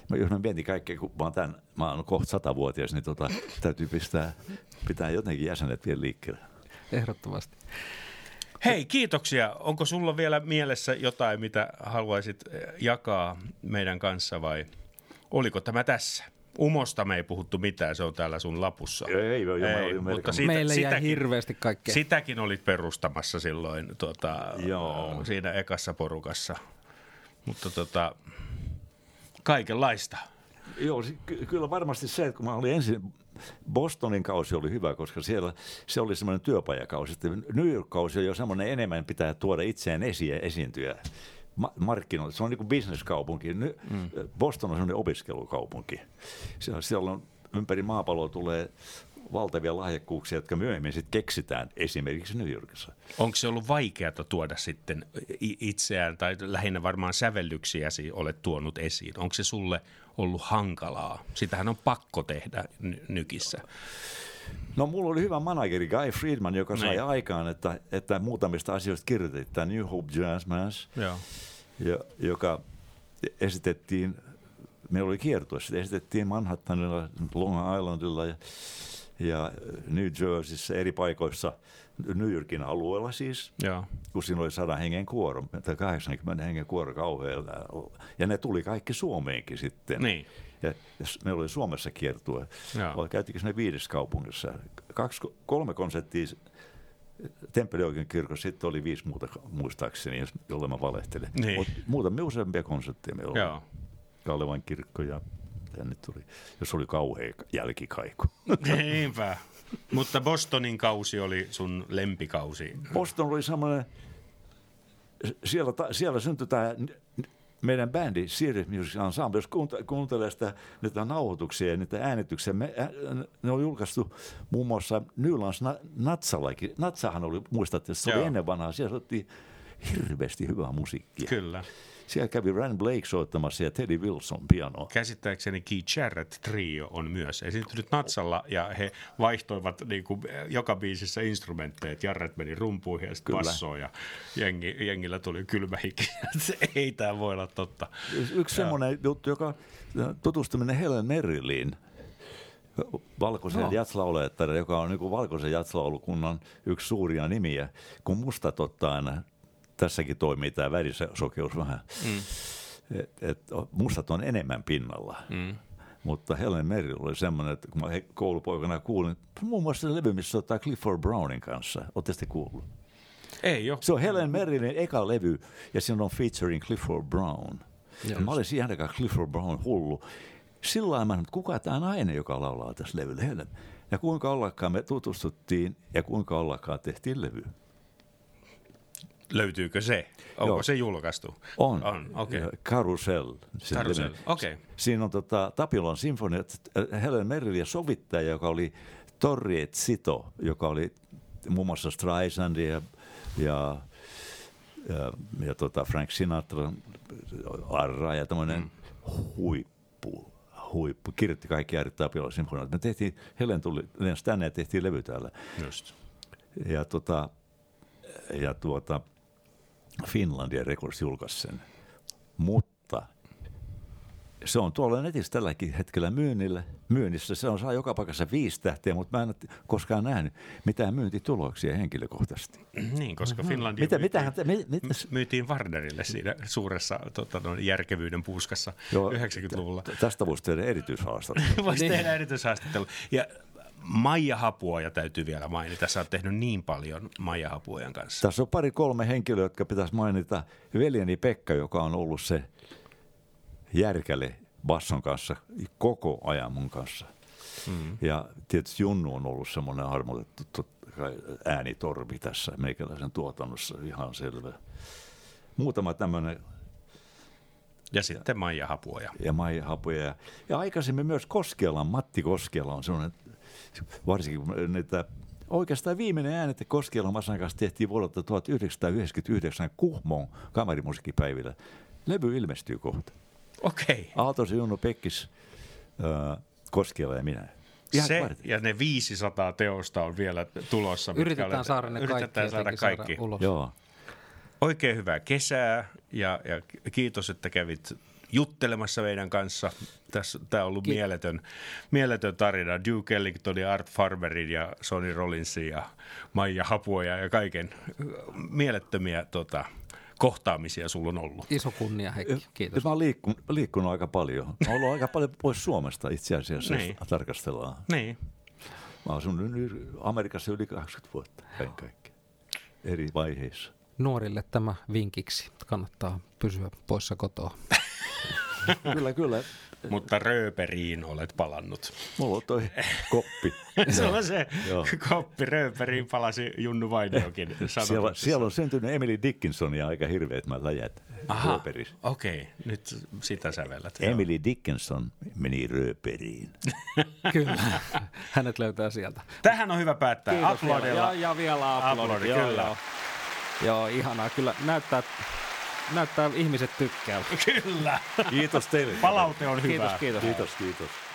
Speaker 3: Mä, jos mä mietin kaikkea, kun mä oon, tämän, mä oon kohta satavuotias, niin tota, täytyy pistää, pitää jotenkin jäsenet vielä liikkeelle.
Speaker 2: Ehdottomasti.
Speaker 1: Hei, kiitoksia. Onko sulla vielä mielessä jotain, mitä haluaisit jakaa meidän kanssa vai oliko tämä tässä? Umosta me ei puhuttu mitään, se on täällä sun lapussa.
Speaker 3: Ei, ei, mä olin
Speaker 1: mutta siitä,
Speaker 2: Meille jäi
Speaker 1: sitäkin,
Speaker 2: hirveästi kaikkea.
Speaker 1: sitäkin olit perustamassa silloin tuota,
Speaker 3: Joo.
Speaker 1: siinä ekassa porukassa. Mutta tota, kaikenlaista.
Speaker 3: Joo, ky- kyllä varmasti se, että kun mä olin ensin, Bostonin kausi oli hyvä, koska siellä se oli semmoinen työpajakausi. Sitten New York-kausi on jo semmoinen enemmän pitää tuoda itseään esiin ja esiintyä markkinoille. Se on niin kuin bisneskaupunki. Mm. Boston on semmoinen opiskelukaupunki. Siellä, siellä on ympäri maapalloa tulee valtavia lahjakkuuksia, jotka myöhemmin sitten keksitään esimerkiksi New Yorkissa.
Speaker 1: Onko se ollut vaikeaa tuoda sitten i- itseään, tai lähinnä varmaan sävellyksiäsi olet tuonut esiin? Onko se sulle ollut hankalaa? Sitähän on pakko tehdä ny- nykissä.
Speaker 3: No mulla oli hyvä manageri Guy Friedman, joka sai
Speaker 1: Niin.
Speaker 3: aikaan, että, että muutamista asioista kirjoitettiin. Tämä New Hope Jazz Mass, ja, joka esitettiin, meillä oli kiertue, sitä esitettiin Manhattanilla, Long Islandilla ja, ja New Jerseyssä eri paikoissa, New Yorkin alueella siis,
Speaker 1: Joo.
Speaker 3: kun siinä oli 100 hengen kuoro, tai 80 hengen kuoro kauhealla. Ja ne tuli kaikki Suomeenkin sitten.
Speaker 1: Niin.
Speaker 3: Ja meillä oli Suomessa kiertue.
Speaker 1: Joo.
Speaker 3: Käytiinkö ne viides kaupungissa? Kaksi, kolme konserttia Temppelioikeuden kirkossa, sitten oli viisi muuta muistaakseni, jolle mä valehtelen.
Speaker 1: Niin.
Speaker 3: Mut muutamia useampia konsertteja meillä oli.
Speaker 1: Joo.
Speaker 3: Kalevan kirkko ja tänne tuli, jos oli kauhea jälkikaiku.
Speaker 1: Niinpä. Mutta Bostonin kausi oli sun lempikausi.
Speaker 3: Boston oli semmoinen, siellä, siellä syntyi tämä meidän bändi Serious Music Ensemble, jos kuunte- kuuntelee sitä, niitä nauhoituksia ja niitä äänityksiä, me, ä, ne oli julkaistu muun muassa Nylands Na- Natsallakin. Natsahan oli, muistatte, se oli
Speaker 1: Joo.
Speaker 3: ennen vanhaa, siellä otettiin hirveästi hyvää musiikkia.
Speaker 1: Kyllä.
Speaker 3: Siellä kävi Rand Blake soittamassa ja Teddy Wilson pianoa.
Speaker 1: Käsittääkseni Keith Jarrett trio on myös esiintynyt Natsalla ja he vaihtoivat niin kuin joka biisissä instrumentteja. Jarrett meni rumpuihin ja sitten
Speaker 3: Kyllä.
Speaker 1: bassoon ja jengi, jengillä tuli kylmä hiki. Se ei tämä voi olla totta.
Speaker 3: Yksi semmoinen juttu, joka tutustuminen Helen Merrilliin, valkoisen
Speaker 1: Joo.
Speaker 3: jatslaulajattaren, joka on niin valkoisen jatslaulukunnan yksi suuria nimiä, kun mustat ottaa aina, tässäkin toimii tämä värisokeus vähän, mm. et, et, mustat on enemmän pinnalla.
Speaker 1: Mm.
Speaker 3: Mutta Helen Merrill oli semmoinen, että kun mä koulupoikana kuulin, muun muassa se levy, missä ottaa Clifford Brownin kanssa. Oletteko te kuullut?
Speaker 1: Ei jo.
Speaker 3: Se on Helen Merrillin eka levy ja siinä on featuring Clifford Brown. Ja mä olin siihen aikaan Clifford Brown hullu. Sillä mä että kuka tämä nainen, joka laulaa tässä levyllä, Helen. Ja kuinka ollakaan me tutustuttiin ja kuinka ollakaan tehtiin levy.
Speaker 1: Löytyykö se? Onko
Speaker 3: Joo.
Speaker 1: se julkaistu?
Speaker 3: On.
Speaker 1: On,
Speaker 3: sen
Speaker 1: Carousel,
Speaker 3: levyn.
Speaker 1: okei.
Speaker 3: Siinä on tota, Tapiolan sinfoniat, äh, Helen Merrill ja sovittaja, joka oli Torriet Sito, joka oli muun muassa Streisand ja, ja, ja, ja tota Frank Sinatra, Arra ja tämmöinen mm. huippu, huippu. Kirjoitti kaikki ääret Tapiolan sinfoniat. Me tehtiin, Helen tuli, lensi tänne ja tehtiin levy täällä.
Speaker 1: Just.
Speaker 3: Ja, tota, ja tuota, Finlandia Records julkaisi sen. Mutta se on tuolla netissä tälläkin hetkellä myynnillä, myynnissä. Se on saa joka paikassa viisi tähteä, mutta mä en ole koskaan nähnyt mitään myyntituloksia henkilökohtaisesti.
Speaker 1: Niin, koska Finlandia
Speaker 3: Mitä,
Speaker 1: myytiin,
Speaker 3: mitähän, mit, mit,
Speaker 1: myytiin Warnerille siinä suuressa tota, no, järkevyyden puuskassa
Speaker 3: Joo,
Speaker 1: 90-luvulla.
Speaker 3: t- Tästä voisi tehdä erityishaastattelu.
Speaker 1: Voisi
Speaker 2: Niin.
Speaker 1: tehdä erityishaastattelu. Ja Maija Hapuoja täytyy vielä mainita. Sä oot tehnyt niin paljon Maija Hapuojan kanssa.
Speaker 3: Tässä on pari kolme henkilöä, jotka pitäisi mainita. Veljeni Pekka, joka on ollut se järkäle basson kanssa koko ajan mun kanssa. Mm. Ja tietysti Junnu on ollut semmoinen kai äänitorvi tässä meikäläisen tuotannossa, ihan selvä. Muutama tämmöinen
Speaker 1: Ja sitten Maija Hapuoja.
Speaker 3: ja Maija Hapuja. Ja, ja aikaisemmin myös Koskela, Matti Koskela on semmoinen, varsinkin kun niitä, oikeastaan viimeinen äänet Koskela Masan kanssa tehtiin vuodelta 1999 Kuhmon kamarimusiikkipäivillä. Levy ilmestyy kohta.
Speaker 1: Okei.
Speaker 3: Aaltos Junno Pekkis, äh, Koskela ja minä. Ihan
Speaker 1: Se
Speaker 3: varten.
Speaker 1: ja ne 500 teosta on vielä tulossa.
Speaker 2: Yritetään
Speaker 1: olet-
Speaker 2: saada ne kaikki,
Speaker 1: Yritetään saada
Speaker 2: jotenkin
Speaker 1: kaikki.
Speaker 2: Saada ulos.
Speaker 3: Joo.
Speaker 1: Oikein hyvää kesää ja, ja kiitos, että kävit juttelemassa meidän kanssa. Tässä, tämä on ollut
Speaker 2: Ki-
Speaker 1: mieletön, mieletön tarina. Duke Ellingtonin, Art Farberin ja Sonny Rollinsin ja Maija Hapuoja ja kaiken mielettömiä tota, kohtaamisia sulla on ollut.
Speaker 2: Iso kunnia, Heikki. Kiitos.
Speaker 3: Mä oon liikkun, liikkunut aika paljon. Mä oon ollut aika paljon pois Suomesta itse asiassa,
Speaker 1: Niin.
Speaker 3: jos tarkastellaan.
Speaker 1: Niin.
Speaker 3: Mä oon asunut Amerikassa yli 20 vuotta kaiken kaikkiaan. Eri vaiheissa.
Speaker 2: Nuorille tämä vinkiksi. Kannattaa pysyä poissa kotoa.
Speaker 3: kyllä, kyllä.
Speaker 1: Mutta rööperiin olet palannut.
Speaker 3: Mulla on toi koppi.
Speaker 1: Se on se
Speaker 3: Joo.
Speaker 1: koppi rööperiin palasi Junnu Vainiokin.
Speaker 3: Siellä, siellä on syntynyt Emily Dickinsonia aika hirveät mä läjät
Speaker 1: Aha,
Speaker 3: rööperissä.
Speaker 1: okei. Okay. Nyt sitä sävellät.
Speaker 3: Emily Dickinson meni rööperiin.
Speaker 2: Kyllä. Hänet löytää sieltä.
Speaker 1: Tähän on hyvä päättää.
Speaker 2: Kiitos vielä.
Speaker 1: Uploadilla.
Speaker 2: Ja, ja vielä
Speaker 1: Uploadi,
Speaker 2: uploadi. Joo,
Speaker 1: kyllä.
Speaker 2: joo. joo, ihanaa. Kyllä näyttää, näyttää ihmiset tykkäävät.
Speaker 1: Kyllä.
Speaker 3: Kiitos teille.
Speaker 1: Palaute on hyvää.
Speaker 2: Kiitos, kiitos.
Speaker 3: Kiitos, kiitos.